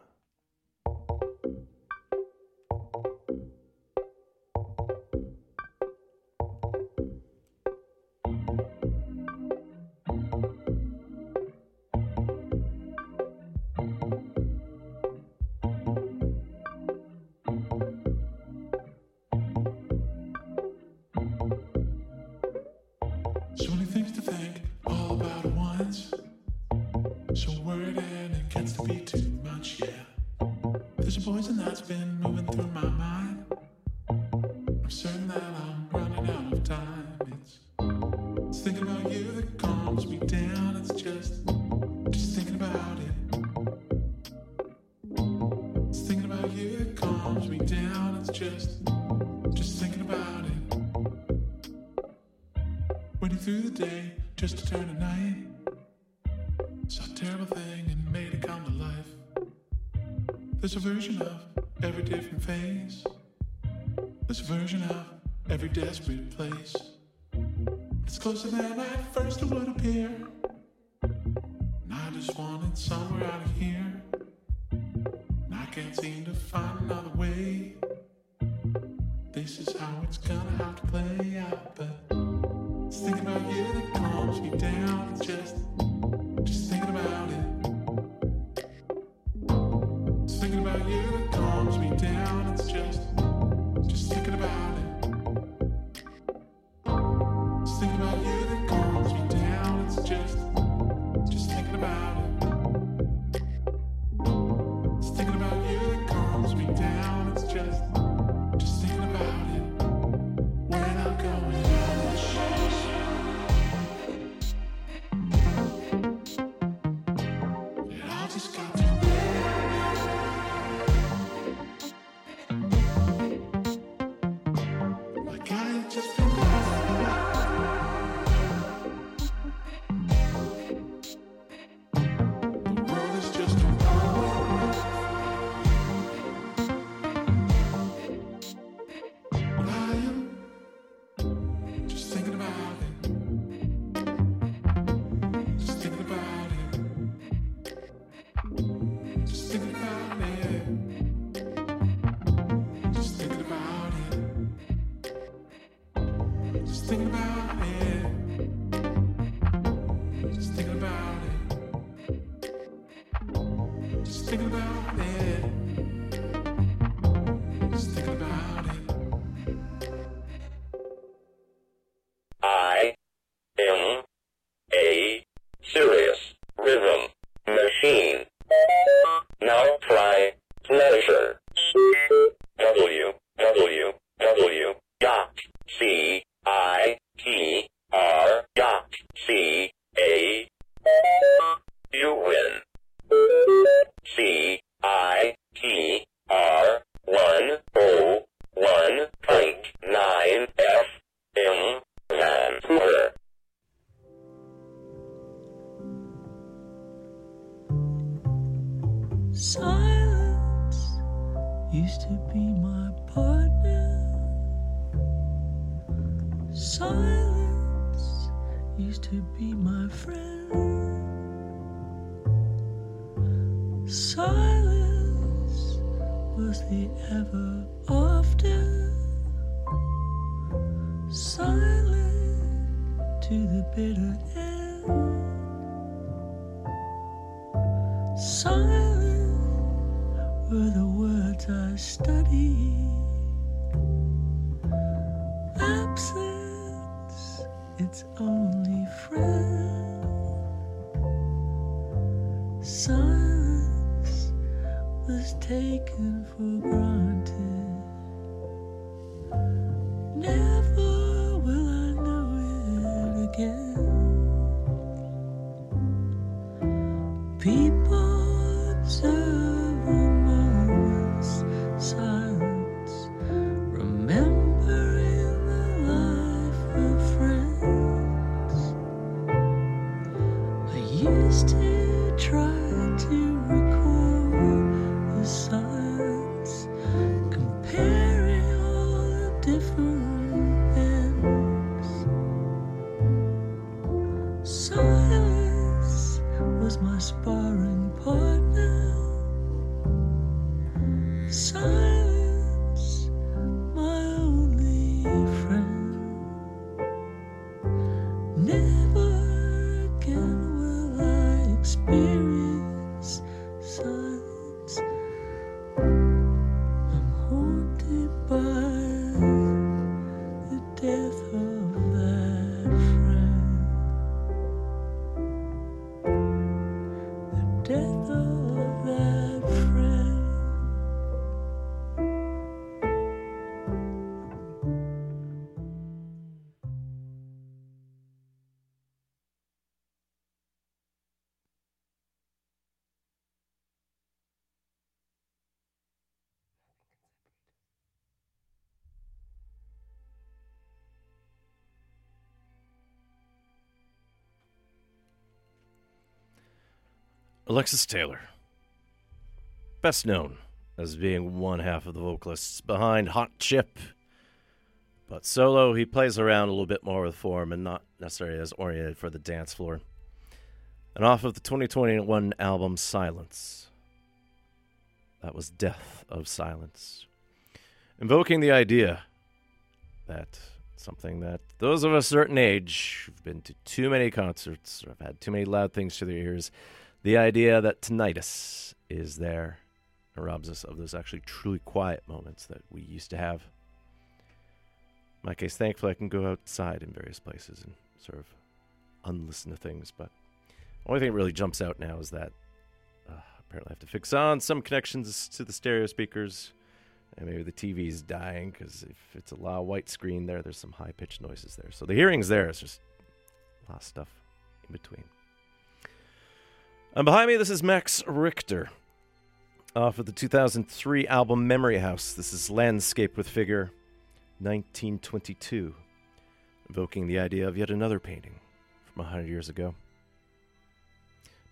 There's a version of every different phase. It's a version of every desperate place. It's closer than at first it would appear. And I just wanted somewhere out of here. And I can't seem to find another way. This is how it's gonna have to play out, but it's thinking about you that calms me down. It's just to the bitter end. Silent were the words I studied. Absence, its only Alexis Taylor, best known as being one half of the vocalists behind Hot Chip, but solo he plays around a little bit more with form and not necessarily as oriented for the dance floor. And off of the 2021 album Silence, that was Death of Silence, invoking the idea that something that those of a certain age who've been to too many concerts or have had too many loud things to their ears, the idea that tinnitus is there and robs us of those actually truly quiet moments that we used to have. In my case, thankfully, I can go outside in various places and sort of unlisten to things. But the only thing that really jumps out now is that uh, apparently I have to fix on some connections to the stereo speakers. And maybe the TV's dying because if it's a loud white screen there, there's some high pitched noises there. So the hearing's there. It's just a lot of stuff in between. And behind me, this is Max Richter uh, off of the 2003 album Memory House. This is Landscape with Figure 1922, evoking the idea of yet another painting from 100 years ago.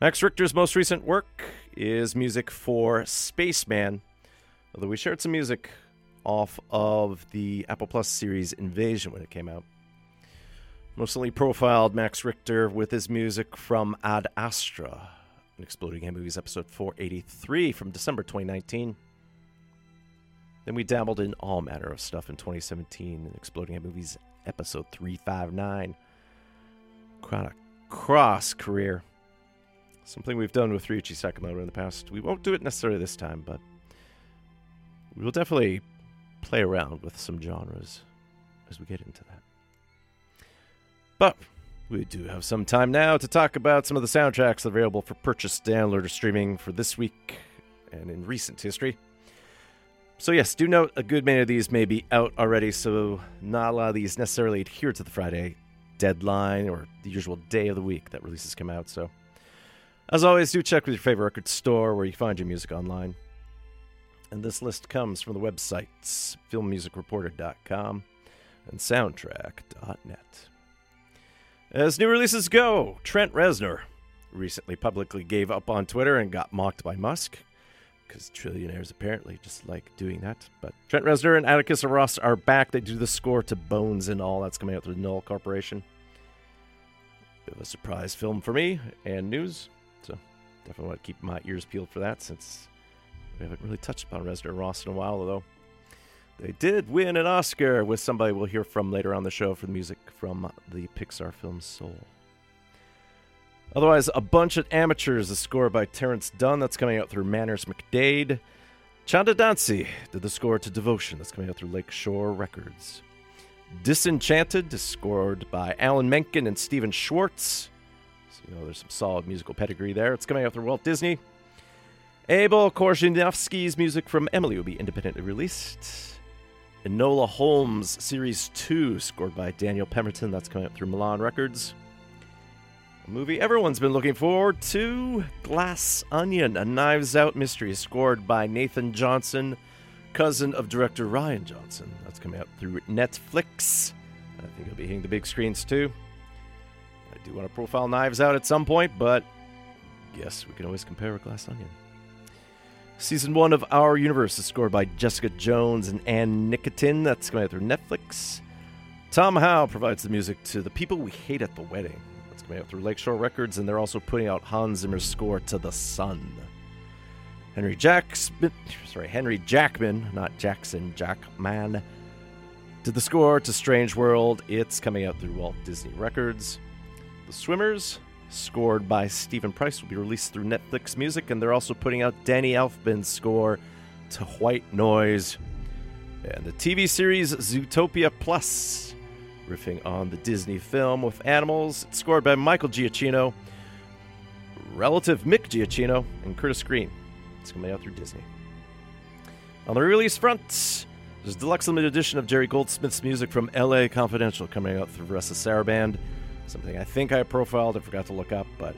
Max Richter's most recent work is music for Spaceman, although we shared some music off of the Apple Plus series Invasion when it came out. Mostly profiled Max Richter with his music from Ad Astra, an Exploding Head Movies episode 483 from December 2019. Then we dabbled in all manner of stuff in 2017 in Exploding Head Movies episode 359. Quite a cross career. Something we've done with Ryuichi Sakamoto in the past. We won't do it necessarily this time, but we will definitely play around with some genres as we get into that. But we do have some time now to talk about some of the soundtracks available for purchase, download, or streaming for this week and in recent history. So, yes, do note a good many of these may be out already, so not a lot of these necessarily adhere to the Friday deadline or the usual day of the week that releases come out. So, as always, do check with your favorite record store where you find your music online. And this list comes from the websites filmmusicreporter.com and soundtrack.net. As new releases go, Trent Reznor recently publicly gave up on Twitter and got mocked by Musk. because trillionaires apparently just like doing that. But Trent Reznor and Atticus Ross are back. They do the score to Bones and all. That's coming out through Null Corporation. Bit of a surprise film for me and news. So definitely want to keep my ears peeled for that since we haven't really touched upon Reznor Ross in a while, although they did win an Oscar with somebody we'll hear from later on the show for the music from the Pixar film Soul. Otherwise, A Bunch of Amateurs, a score by Terrence Dunn that's coming out through Manners McDade. Chanda Dancy did the score to Devotion that's coming out through Lakeshore Records. Disenchanted is scored by Alan Menken and Stephen Schwartz. So, you know, there's some solid musical pedigree there. It's coming out through Walt Disney. Abel Korzeniowski's music from Emily will be independently released. Enola Holmes Series 2, scored by Daniel Pemberton. That's coming up through Milan Records. A movie everyone's been looking forward to Glass Onion, a Knives Out mystery, scored by Nathan Johnson, cousin of director Rian Johnson. That's coming out through Netflix. I think it'll be hitting the big screens too. I do want to profile Knives Out at some point, but yes, we can always compare with Glass Onion. Season one of Our Universe is scored by Jessica Jones and Anne Nikitin. That's coming out through Netflix. Tom Howe provides the music to The People We Hate at the Wedding. That's coming out through Lakeshore Records, and they're also putting out Hans Zimmer's score to The Sun. Henry Jackson, sorry, Henry Jackman, not Jackson, Jackman, did the score to Strange World. It's coming out through Walt Disney Records. The Swimmers, scored by Steven Price, will be released through Netflix Music, and they're also putting out Danny Elfman's score to White Noise. And the TV series Zootopia Plus, riffing on the Disney film with animals, it's scored by Michael Giacchino, relative Mick Giacchino, and Curtis Green. It's coming out through Disney. On the release front, there's a deluxe limited edition of Jerry Goldsmith's music from LA Confidential coming out through Varèse Sarabande. Something I think I profiled, I forgot to look up, but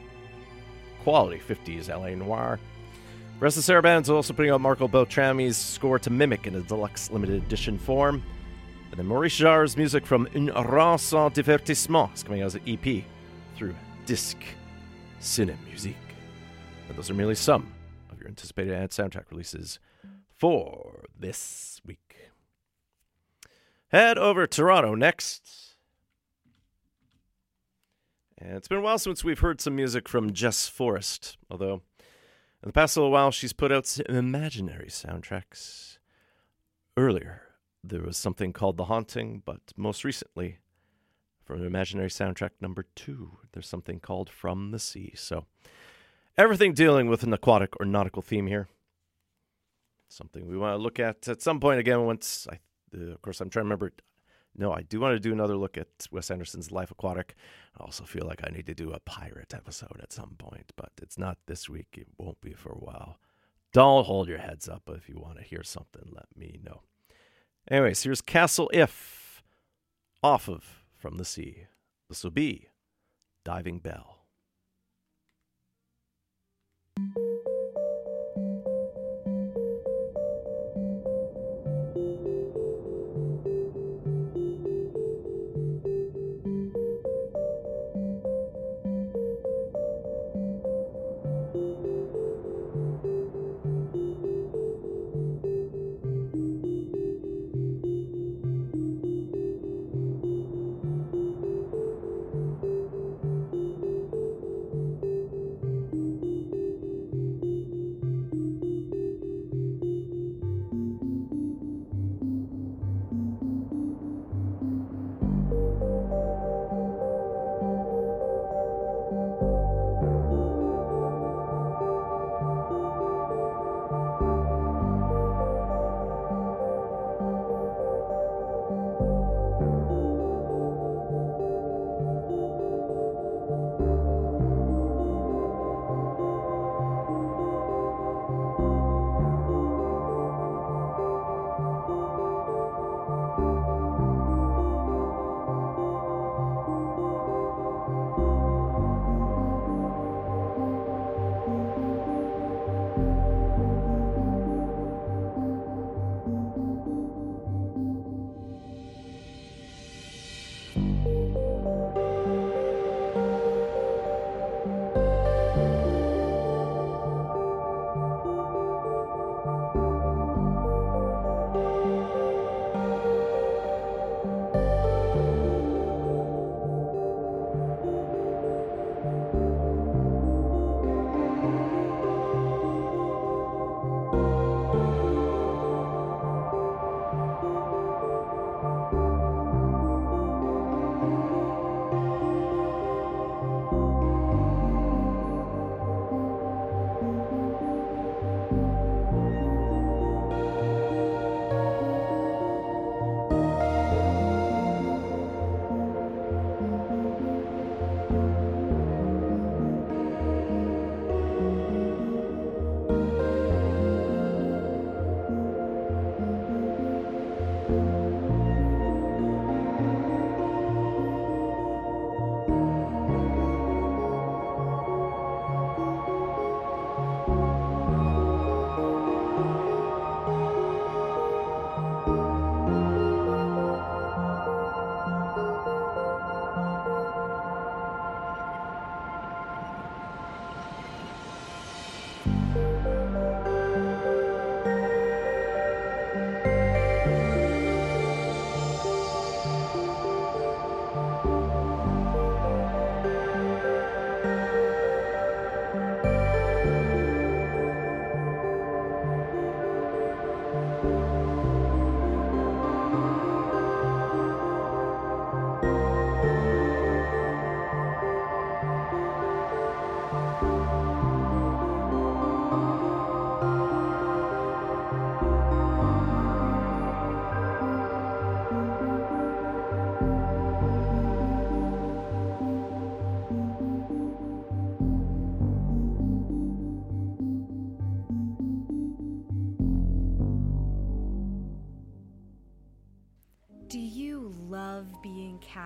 quality 50s LA Noir. Varèse Sarabande is also putting out Marco Beltrami's score to Mimic in a deluxe limited edition form. And then Maurice Jarre's music from Un Rang Sans Divertissement is coming out as an EP through Disc Cine Musique. And those are merely some of your anticipated ad soundtrack releases for this week. Head over to Toronto next. And it's been a while since we've heard some music from Jess Forrest, although in the past little while she's put out some imaginary soundtracks. Earlier, there was something called The Haunting, but most recently, from Imaginary Soundtrack number two, there's something called From the Sea. So, everything dealing with an aquatic or nautical theme here. Something we want to look at at some point again. Once, I, uh, of course, I'm trying to remember. No, I do want to do another look at Wes Anderson's Life Aquatic. I also feel like I need to do a pirate episode at some point, but it's not this week. It won't be for a while. Don't hold your heads up. If you want to hear something, let me know. Anyways, here's Castle If off of From the Sea. This will be Diving Bell.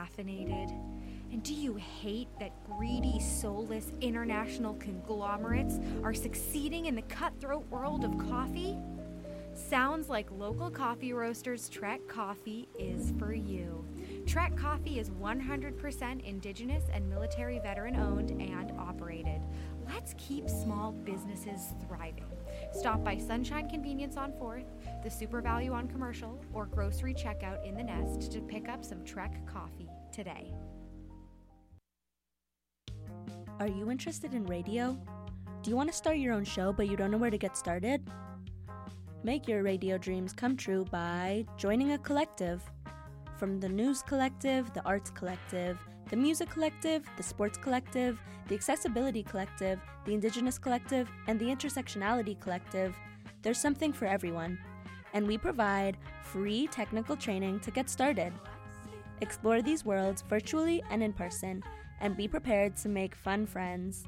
Caffeinated? And do you hate that greedy, soulless international conglomerates are succeeding in the cutthroat world of coffee? Sounds like local coffee roasters Trek Coffee is for you. Trek Coffee is 100% indigenous and military veteran owned and operated. Let's keep small businesses thriving. Stop by Sunshine Convenience on 4th, the Super Value on Commercial, or grocery checkout in the Nest to pick up some Trek Coffee today. Are you interested in radio? Do you want to start your own show but you don't know where to get started? Make your radio dreams come true by joining a collective. From the News Collective, the Arts Collective, the Music Collective, the Sports Collective, the Accessibility Collective, the Indigenous Collective, and the Intersectionality Collective, there's something for everyone. And we provide free technical training to get started. Explore these worlds virtually and in person, and be prepared to make fun friends.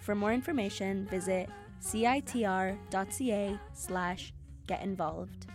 For more information, visit citr.ca slash get involved.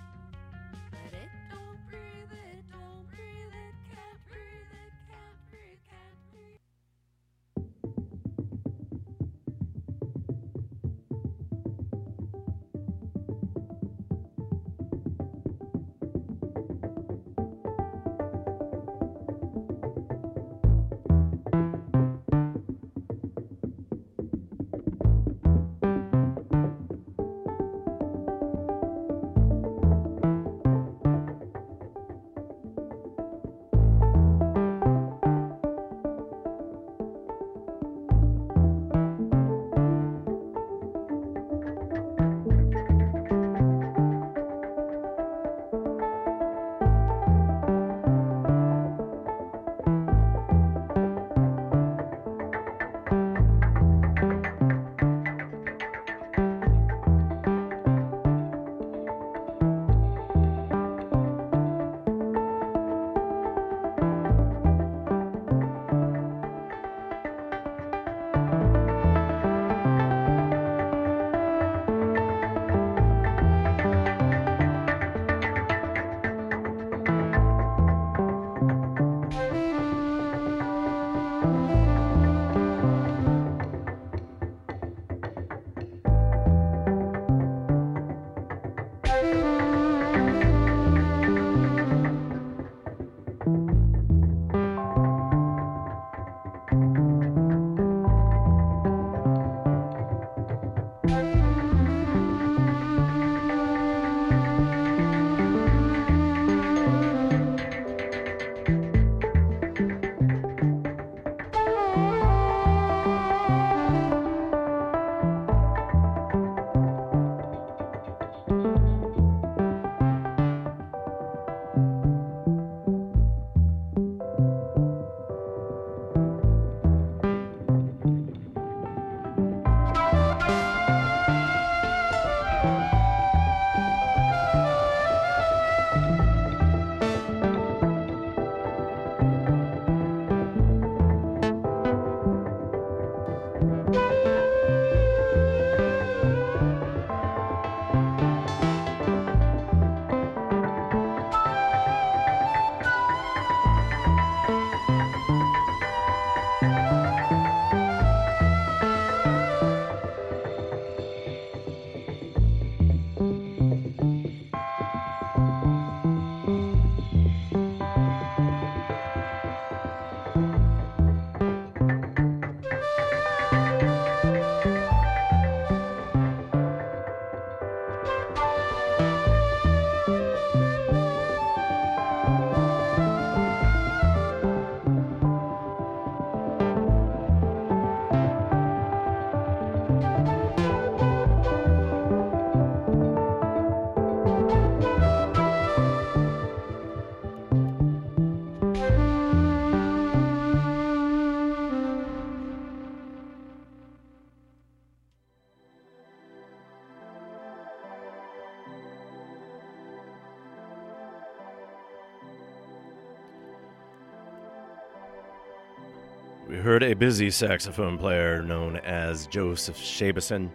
Heard a busy saxophone player known as Joseph Shabason.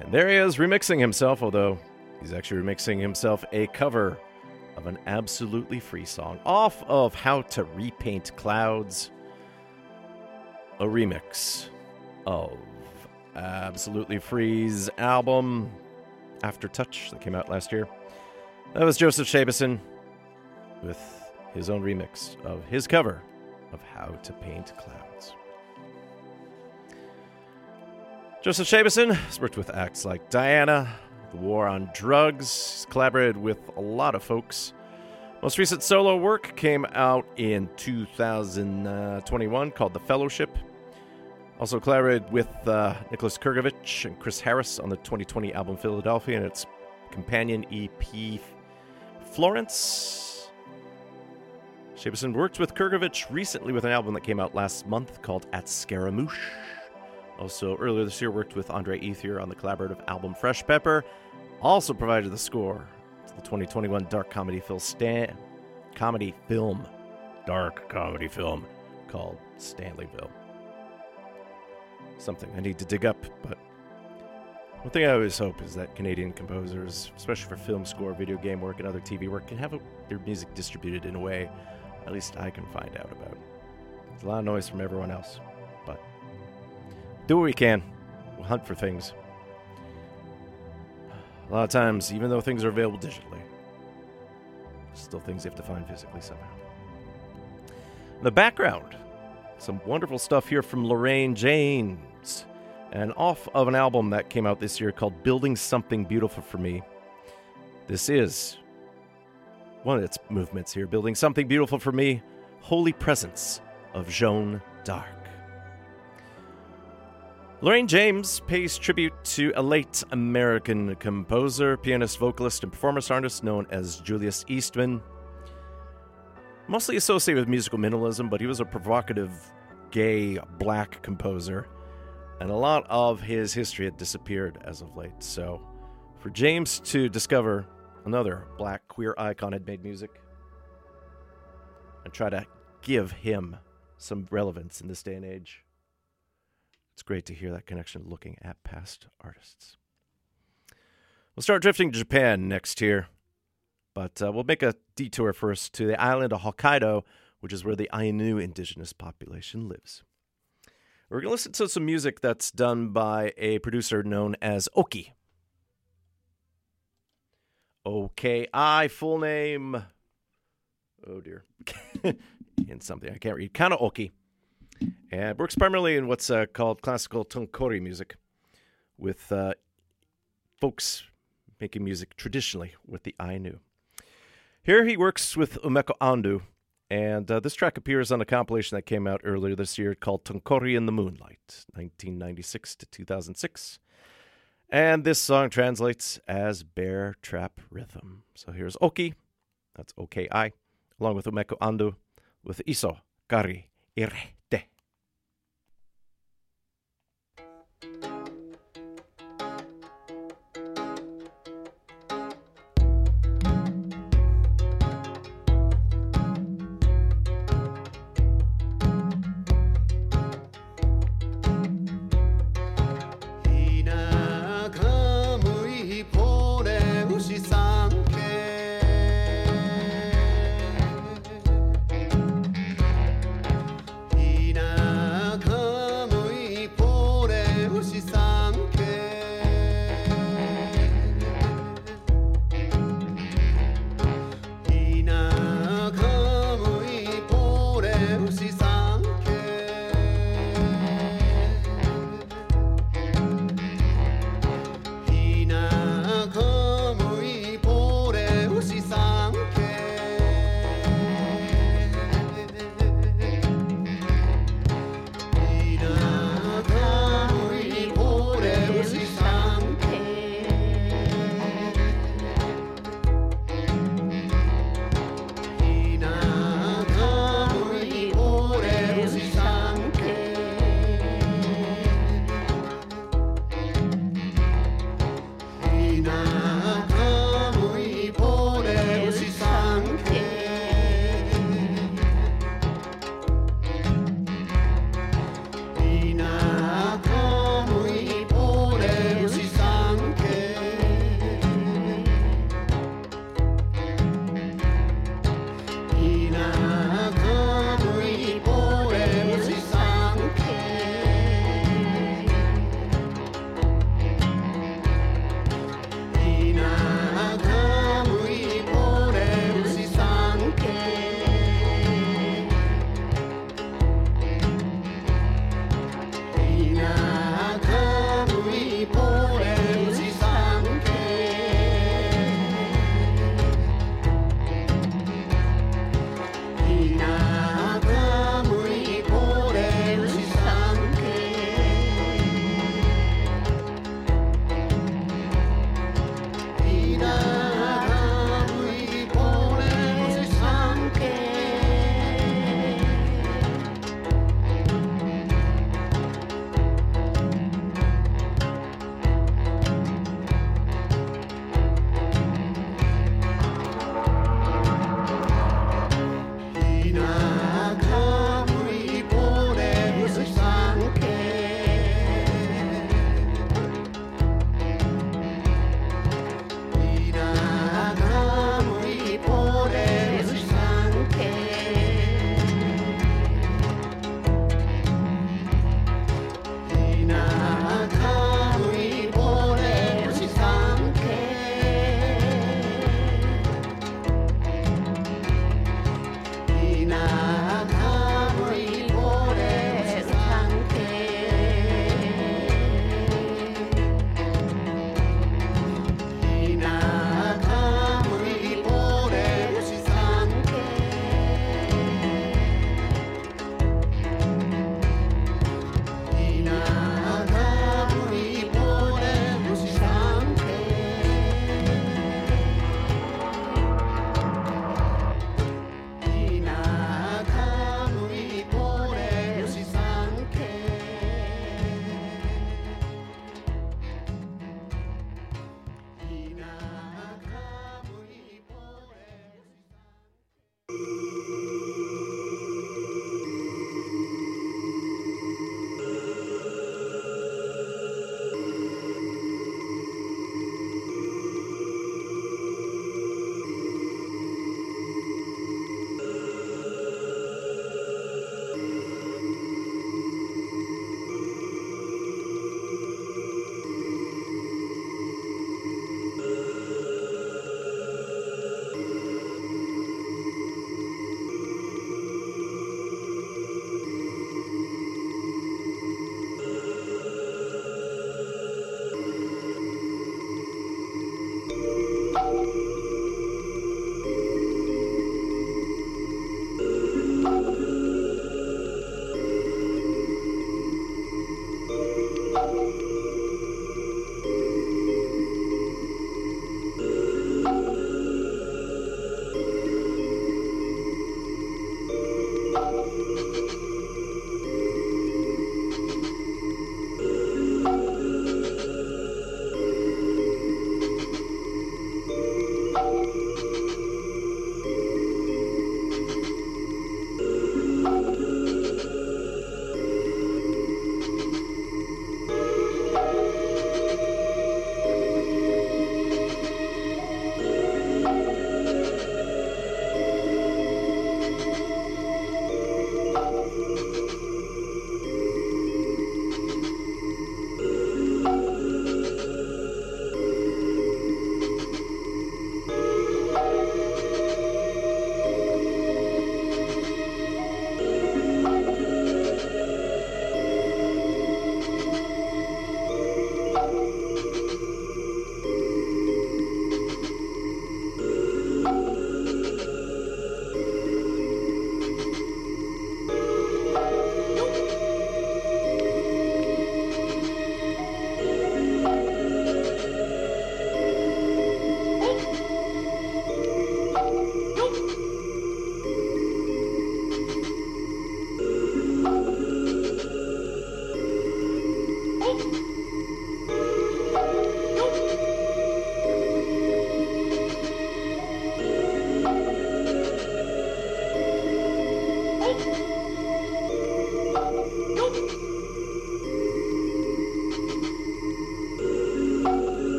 And there he is remixing himself, although he's actually remixing himself a cover of an absolutely free song off of How to Repaint Clouds, a remix of Absolutely Free's album After Touch that came out last year. That was Joseph Shabason with his own remix of his cover of How to Paint Clouds. Joseph Shabason has worked with acts like Diana, The War on Drugs, he's collaborated with a lot of folks. Most recent solo work came out in 2021 called The Fellowship. Also collaborated with uh, Nicholas Krgovich and Chris Harris on the 2020 album Philadelphia and its companion EP Florence. Shabason worked with Krgovich recently with an album that came out last month called At Scaramouche. Also, earlier this year, worked with Andre Ethier on the collaborative album Fresh Pepper. Also provided the score to the 2021 dark comedy film Stan comedy film, dark comedy film called Stanleyville. Something I need to dig up, but one thing I always hope is that Canadian composers, especially for film score, video game work, and other TV work, can have a, their music distributed in a way at least I can find out about. There's a lot of noise from everyone else, but do what we can. We'll hunt for things. A lot of times, even though things are available digitally, still things you have to find physically somehow. In the background, some wonderful stuff here from Lorraine James, and off of an album that came out this year called Building Something Beautiful for Me. This is one of its movements here Building Something Beautiful for Me Holy Presence of Joan d'Arc. Lorraine James pays tribute to a late American composer, pianist, vocalist, and performance artist known as Julius Eastman. Mostly associated with musical minimalism, but he was a provocative, gay, black composer, and a lot of his history had disappeared as of late. So, for James to discover another black queer icon had made music and try to give him some relevance in this day and age. It's great to hear that connection looking at past artists. We'll start drifting to Japan next here, but uh, we'll make a detour first to the island of Hokkaido, which is where the Ainu indigenous population lives. We're going to listen to some music that's done by a producer known as Oki. OKI, full name. Oh dear. in something I can't read. Kana Oki. And works primarily in what's uh, called classical tonkori music, with uh, folks making music traditionally with the Ainu. Here he works with Umeko Ando, and uh, this track appears on a compilation that came out earlier this year called Tonkori in the Moonlight, 1996 to 2006. And this song translates as Bear Trap Rhythm. So here's Oki, that's OKI, along with Umeko Ando, with Iso Kari Ire.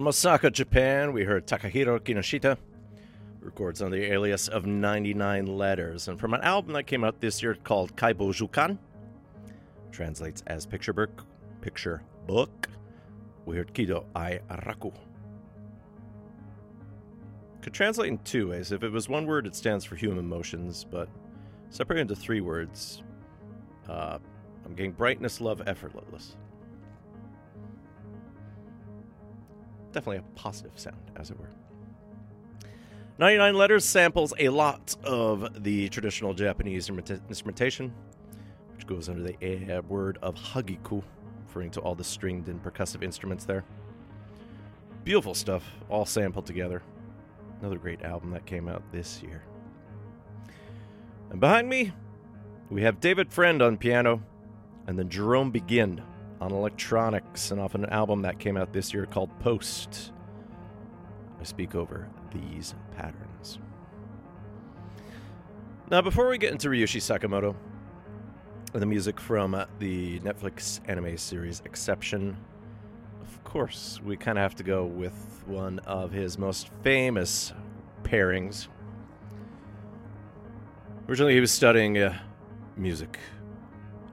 From Osaka, Japan, we heard Takahiro Kinoshita records under the alias of 99 Letters, and from an album that came out this year called Kaibo Jukan, translates as Picture Book. Picture Book. We heard Kido Ai Araku. Could translate in two ways. If it was one word, it stands for human emotions, but separated into three words, uh, I'm getting brightness, love, effortless. Definitely a positive sound, as it were. 99 Letters samples a lot of the traditional Japanese instrumentation, which goes under the uh, word of hagiku, referring to all the stringed and percussive instruments there. Beautiful stuff, all sampled together. Another great album that came out this year. And behind me, we have David Friend on piano, and then Jerome Begin on electronics, and off an album that came out this year called Post. I speak over these patterns. Now, before we get into Ryuichi Sakamoto and the music from the Netflix anime series Exception, of course, we kind of have to go with one of his most famous pairings. Originally, he was studying uh, music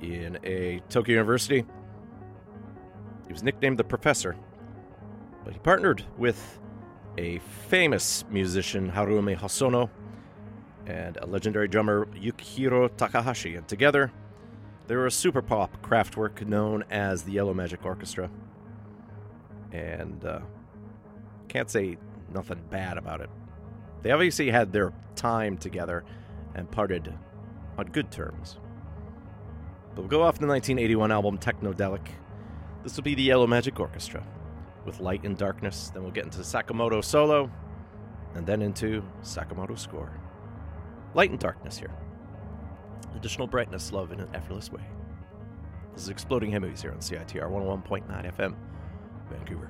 in a Tokyo University. He was nicknamed the Professor, but he partnered with a famous musician, Haruomi Hosono, and a legendary drummer, Yukihiro Takahashi, and together they were a super pop Kraftwerk known as the Yellow Magic Orchestra. And uh, can't say nothing bad about it. They obviously had their time together and parted on good terms. But we'll go off the 1981 album Technodelic. This will be the Yellow Magic Orchestra with Light and Darkness. Then we'll get into Sakamoto solo, and then into Sakamoto score. Light and Darkness here. Additional brightness, love in an effortless way. This is Exploding Head Movies here on CITR 101.9 FM, Vancouver.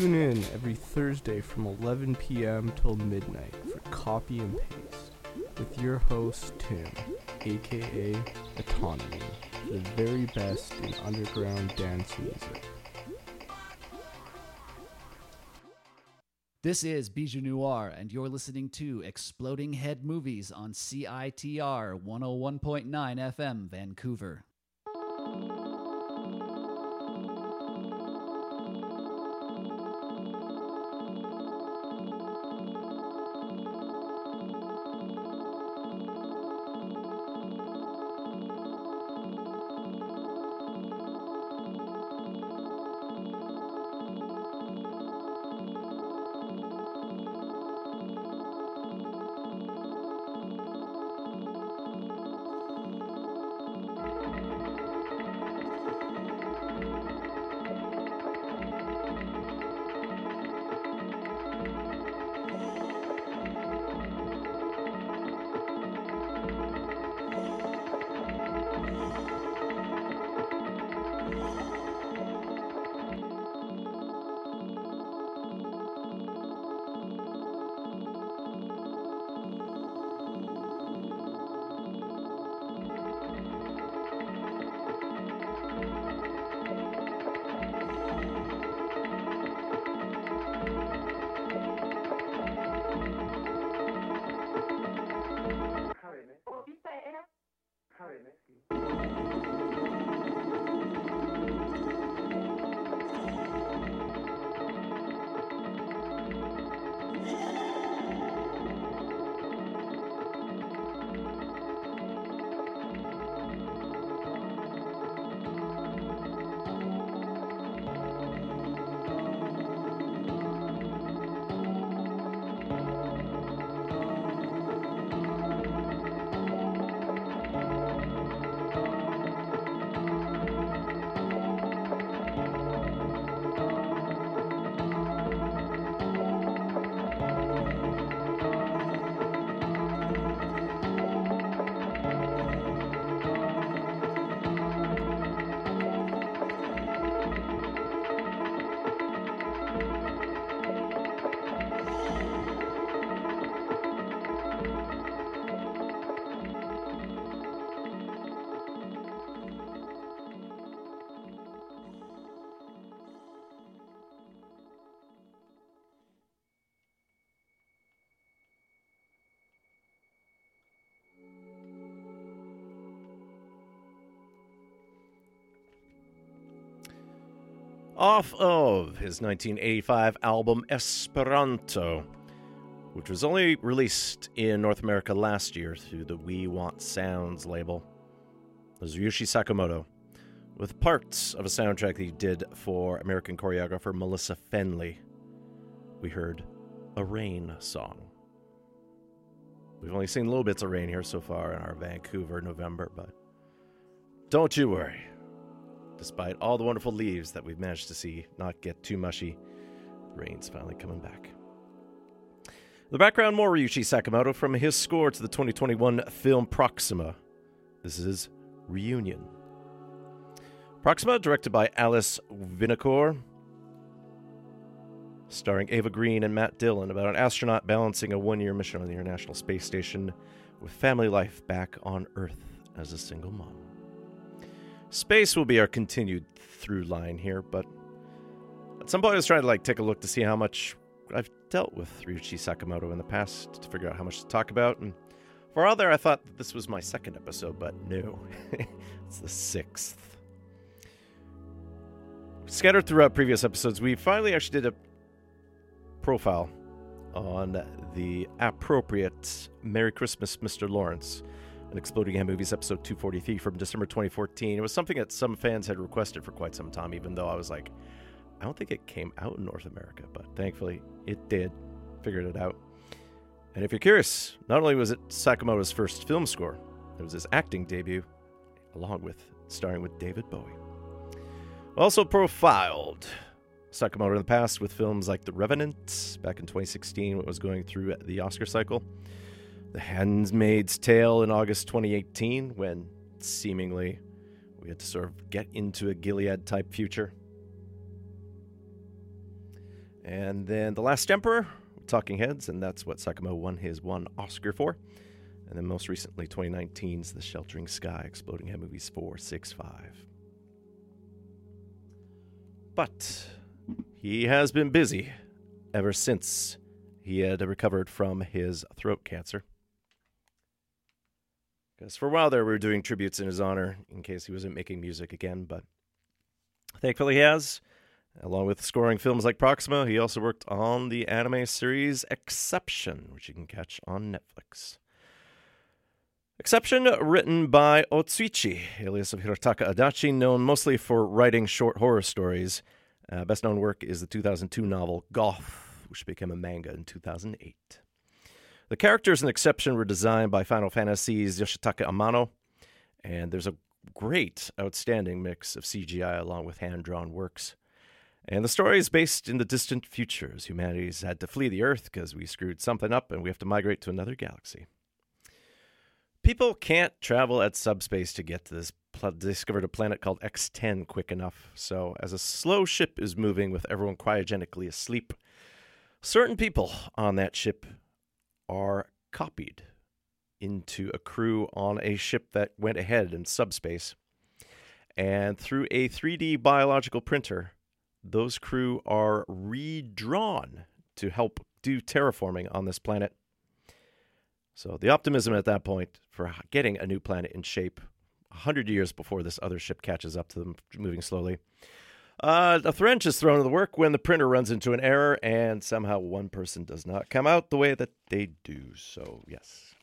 Tune in every Thursday from 11 p.m. till midnight for Copy and Paste with your host, Tim, aka Autonomy, the very best in underground dance music. This is Bijou Noir, and you're listening to Exploding Head Movies on CITR 101.9 FM, Vancouver. Off of his 1985 album Esperanto, which was only released in North America last year through the We Want Sounds label, was Ryuichi Sakamoto, with parts of a soundtrack that he did for American choreographer Molissa Fenley. We heard a rain song. We've only seen little bits of rain here so far in our Vancouver November, but don't you worry. Despite all the wonderful leaves that we've managed to see not get too mushy, rain's finally coming back. The background more Ryuichi Sakamoto from his score to the 2021 film Proxima. This is Reunion. Proxima, directed by Alice Winocour, starring Eva Green and Matt Dillon, about an astronaut balancing a one year mission on the International Space Station with family life back on Earth as a single mom. Space will be our continued through line here, but at some point I was trying to like take a look to see how much I've dealt with Ryuichi Sakamoto in the past to figure out how much to talk about. And for all there, I thought that this was my second episode, but no, it's the sixth. Scattered throughout previous episodes, we finally actually did a profile on the appropriate Merry Christmas, Mr. Lawrence an Exploding Head Movies episode 243 from December 2014. It was something that some fans had requested for quite some time, even though I was like, I don't think it came out in North America, but thankfully it did. Figured it out. And if you're curious, not only was it Sakamoto's first film score, it was his acting debut, along with starring with David Bowie. Also profiled Sakamoto in the past with films like The Revenant back in 2016, what was going through the Oscar cycle. The Handmaid's Tale in August 2018, when seemingly we had to sort of get into a Gilead type future. And then The Last Emperor, Talking Heads, and that's what Sakamoto won his one Oscar for. And then most recently, 2019's The Sheltering Sky, Exploding Head Movies 465. But he has been busy ever since he had recovered from his throat cancer. Because for a while there, we were doing tributes in his honor in case he wasn't making music again, but thankfully he has. Along with scoring films like Proxima, he also worked on the anime series Exception, which you can catch on Netflix. Exception, written by Otsuichi, alias of Hirotaka Adachi, known mostly for writing short horror stories. Uh, best known work is the 2002 novel Goth, which became a manga in 2008. The characters in Exception were designed by Final Fantasy's Yoshitaka Amano, and there's a great, outstanding mix of CGI along with hand drawn works. And the story is based in the distant future as humanity's had to flee the Earth because we screwed something up and we have to migrate to another galaxy. People can't travel at subspace to get to this. Pl- discovered a planet called X10 quick enough. So, as a slow ship is moving with everyone cryogenically asleep, certain people on that ship are copied into a crew on a ship that went ahead in subspace. And through a 3D biological printer, those crew are redrawn to help do terraforming on this planet. So the optimism at that point for getting a new planet in shape, 100 years before this other ship catches up to them, moving slowly. Uh, a wrench is thrown in the work when the printer runs into an error, and somehow one person does not come out the way that they do. So, yes,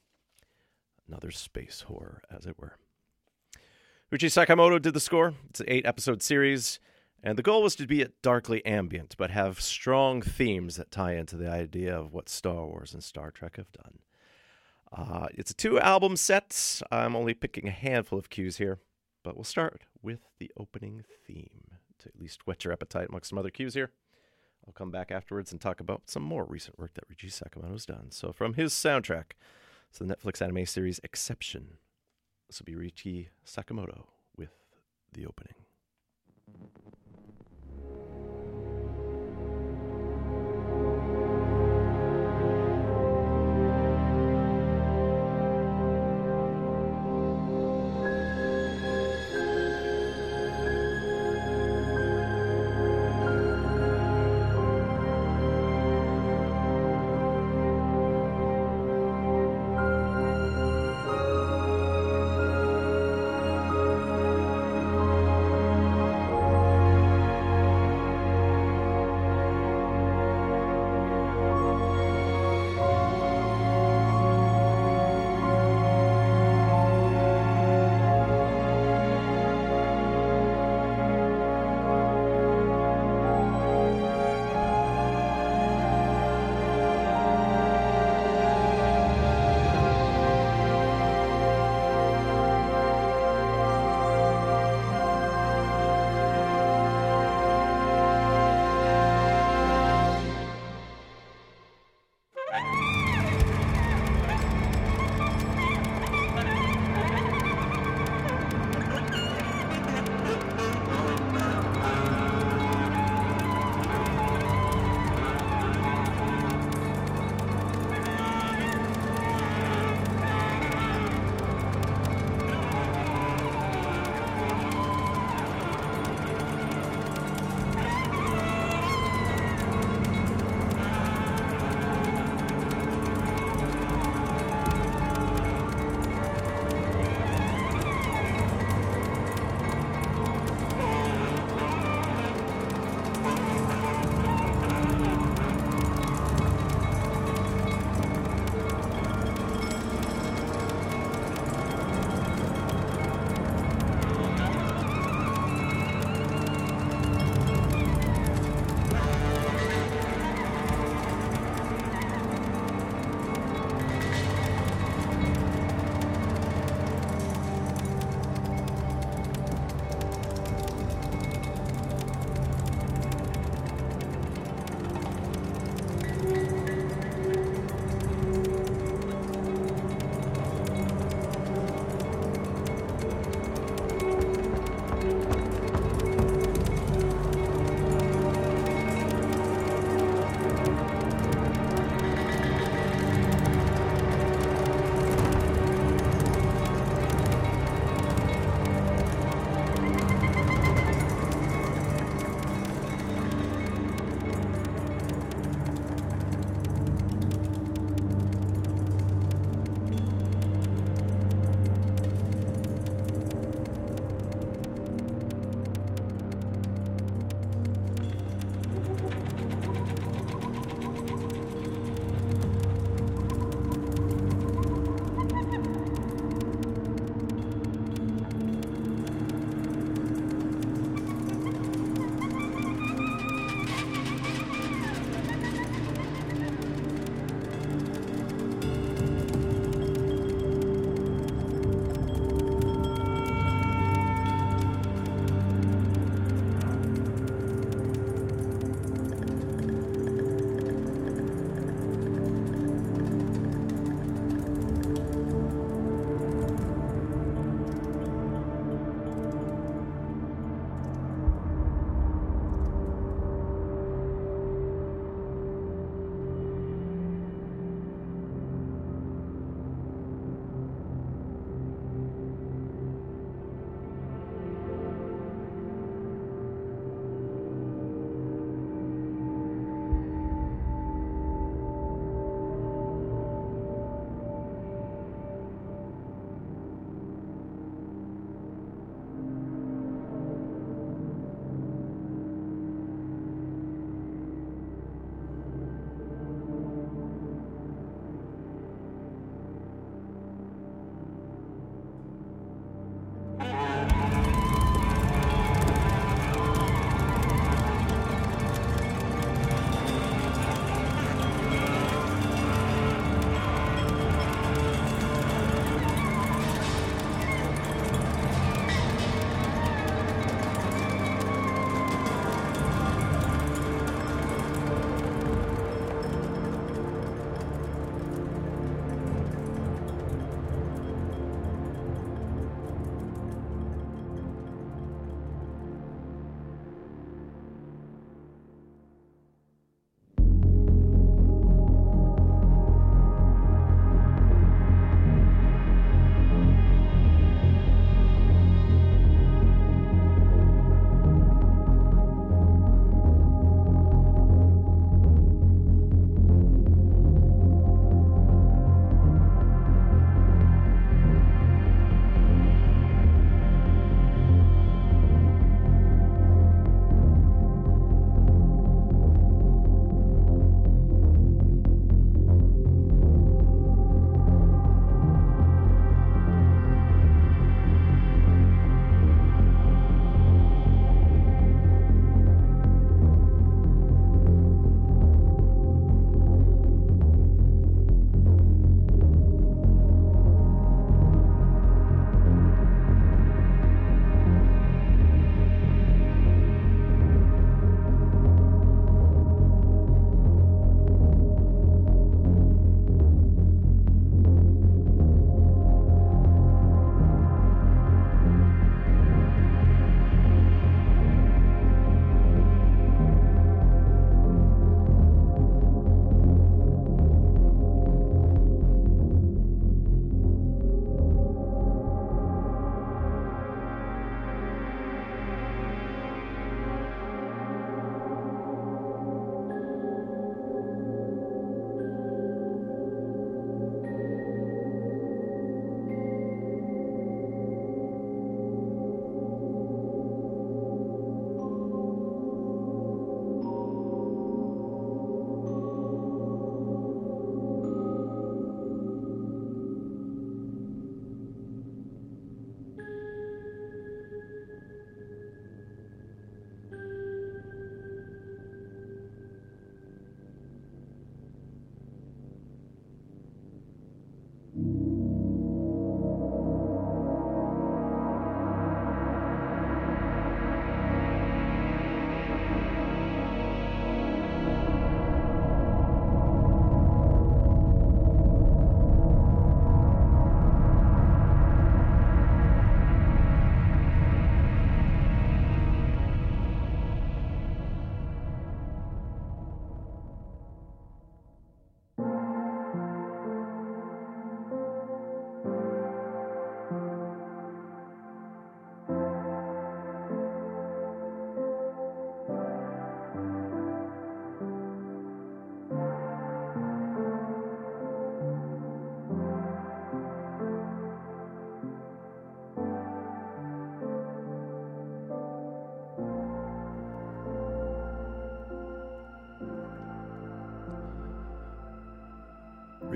another space horror, as it were. Ryuichi Sakamoto did the score. It's an eight episode series, and the goal was to be darkly ambient, but have strong themes that tie into the idea of what Star Wars and Star Trek have done. Uh, it's a two album set. I'm only picking a handful of cues here, but we'll start with the opening theme to at least whet your appetite amongst some other cues here. I'll come back afterwards and talk about some more recent work that Ryuichi Sakamoto's done. So, from his soundtrack to the Netflix anime series Exception, this will be Ryuichi Sakamoto with the opening.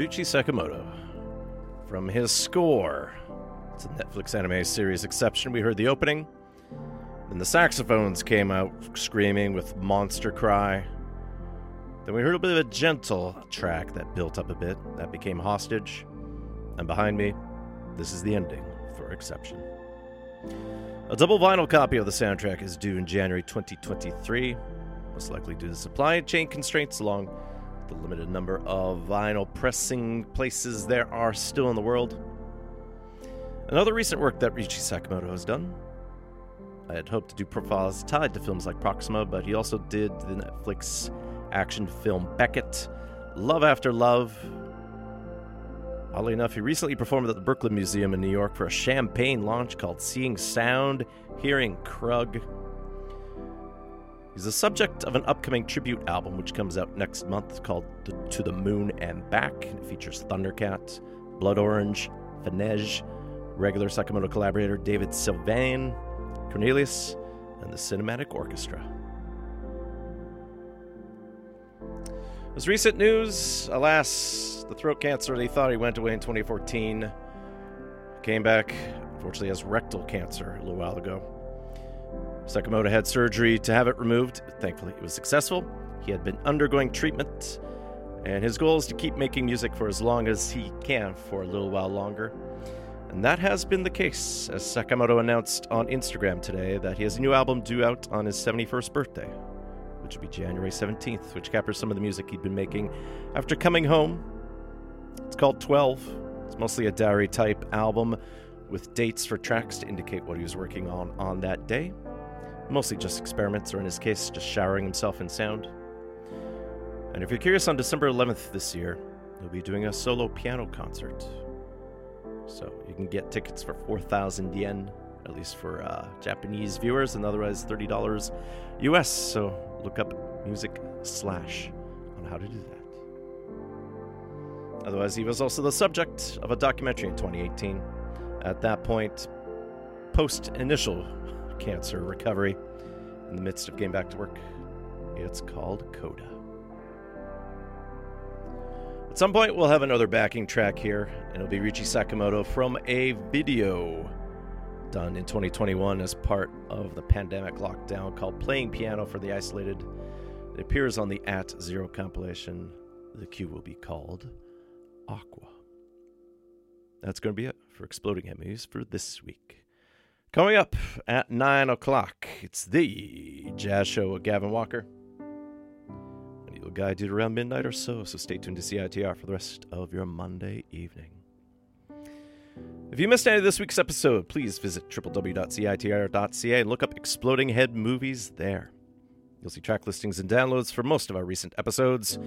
Ryuichi Sakamoto. From his score, it's a Netflix anime series Exception. We heard the opening. Then the saxophones came out screaming with Monster Cry. Then we heard a bit of a gentle track that built up a bit. That became Hostage. And behind me, this is the ending for Exception. A double vinyl copy of the soundtrack is due in January 2023, most likely due to supply chain constraints along the limited number of vinyl pressing places there are still in the world. Another recent work that Ryuichi Sakamoto has done. I had hoped to do profiles tied to films like Proxima, but he also did the Netflix action film Beckett, Love After Love. Oddly enough, he recently performed at the Brooklyn Museum in New York for a champagne launch called Seeing Sound, Hearing Krug. He's the subject of an upcoming tribute album which comes out next month called To the Moon and Back. It features Thundercat, Blood Orange, Fennesz, regular Sakamoto collaborator David Sylvian, Cornelius, and the Cinematic Orchestra. As recent news, alas, the throat cancer he thought he went away in 2014 came back, unfortunately, as rectal cancer a little while ago. Sakamoto had surgery to have it removed. Thankfully, it was successful. He had been undergoing treatment, and his goal is to keep making music for as long as he can for a little while longer. And that has been the case, as Sakamoto announced on Instagram today that he has a new album due out on his 71st birthday, which will be January 17th, which captures some of the music he'd been making after coming home. It's called 12. It's mostly a diary type album with dates for tracks to indicate what he was working on on that day. Mostly just experiments, or in his case, just showering himself in sound. And if you're curious, on December 11th this year, he'll be doing a solo piano concert. So you can get tickets for 4,000 yen, at least for uh, Japanese viewers, and otherwise $30 US. So look up music slash on how to do that. Otherwise, he was also the subject of a documentary in 2018. At that point, post initial cancer recovery, in the midst of getting back to work, it's called Coda. At some point, we'll have another backing track here, and it'll be Ryuichi Sakamoto from a video done in 2021 as part of the pandemic lockdown called Playing Piano for the Isolated. It appears on the At Zero compilation. The cue will be called Aqua. That's going to be it for Exploding Emmys for this week. Coming up at 9 o'clock, it's the Jazz Show with Gavin Walker. And he'll guide you around midnight or so, so stay tuned to CITR for the rest of your Monday evening. If you missed any of this week's episode, please visit www.citr.ca and look up Exploding Head Movies there. You'll see track listings and downloads for most of our recent episodes,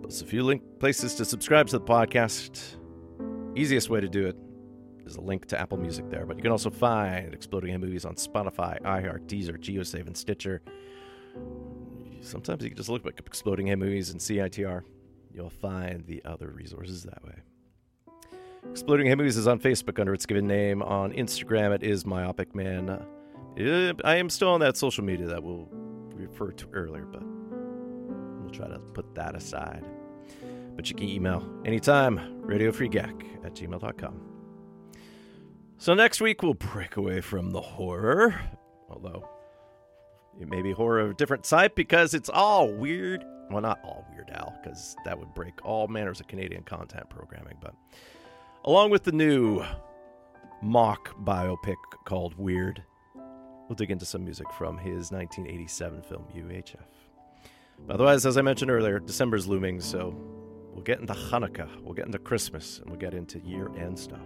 plus a few link places to subscribe to the podcast. Easiest way to do it is a link to Apple Music there, but you can also find Exploding Head Movies on Spotify, iHeart, Deezer, GeoSave, and Stitcher. Sometimes you can just look up Exploding Head Movies and CITR. You'll find the other resources that way. Exploding Head Movies is on Facebook under its given name. On Instagram, it is Myopic Man. Uh, I am still on that social media that we'll refer to earlier, but we'll try to put that aside. But you can email anytime, radiofreegak at gmail.com. So next week, we'll break away from the horror, although it may be horror of a different type because it's all weird. Well, not all Weird Al, because that would break all manners of Canadian content programming, but along with the new mock biopic called Weird, we'll dig into some music from his 1987 film UHF. But otherwise, as I mentioned earlier, December's looming, so we'll get into Hanukkah, we'll get into Christmas, and we'll get into year end stuff.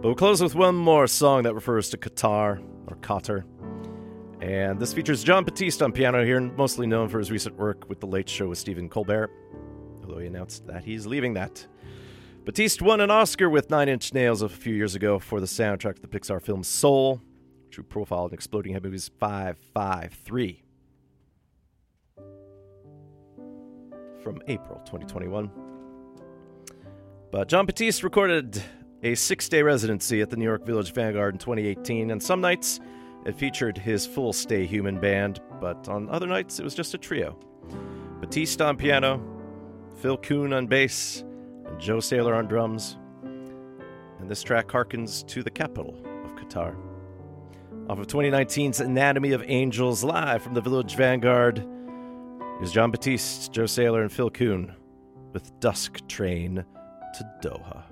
But we'll close with one more song that refers to Qatar, or Qatar. And this features Jon Batiste on piano here, mostly known for his recent work with The Late Show with Stephen Colbert, although he announced that he's leaving that. Batiste won an Oscar with Nine Inch Nails a few years ago for the soundtrack to the Pixar film Soul, which we profiled in Exploding Head Movies 553 from April 2021. But Jon Batiste recorded a six day residency at the New York Village Vanguard in 2018, and some nights it featured his full Stay Human band, but on other nights it was just a trio. Batiste on piano, Phil Kuhn on bass, and Joe Saylor on drums. And this track harkens to the capital of Qatar. Off of 2019's Anatomy of Angels, live from the Village Vanguard, is Jon Batiste, Joe Saylor, and Phil Kuhn with Dusk Train to Doha.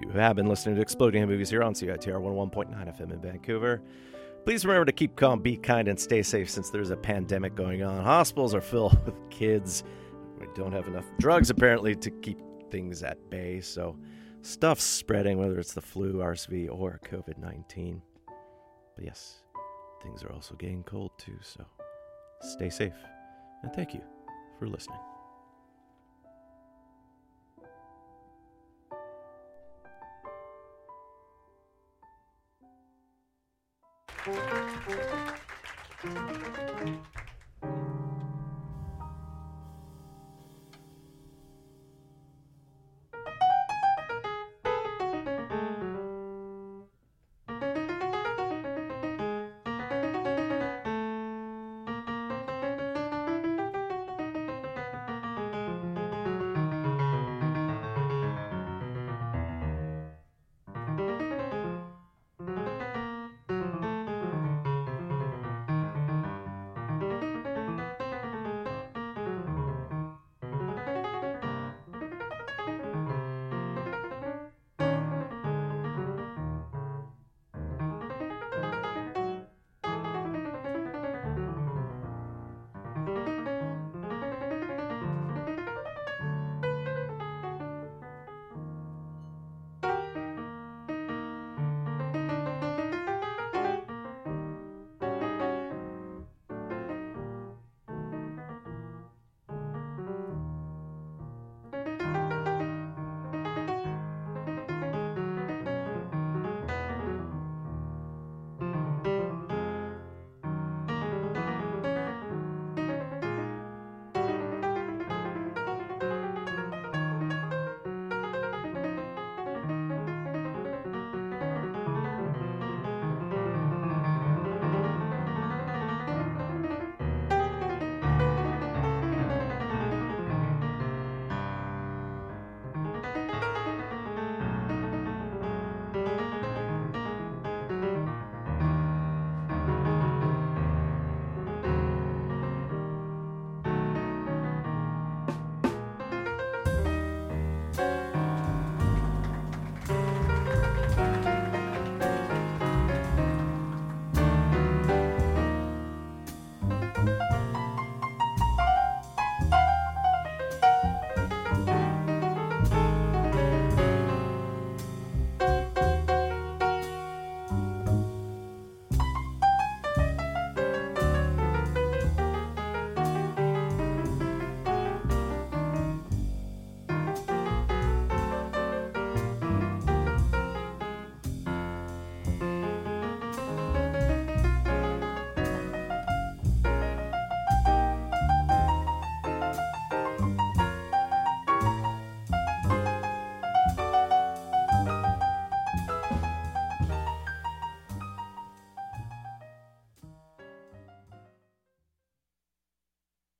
You have been listening to Exploding Movies here on CITR 101.9 FM in Vancouver. Please remember to keep calm, be kind, and stay safe since there's a pandemic going on. Hospitals are filled with kids. We don't have enough drugs, apparently, to keep things at bay. So, stuff's spreading, whether it's the flu, RSV, or COVID 19. But yes, things are also getting cold too. So, stay safe. And thank you for listening. Thank you.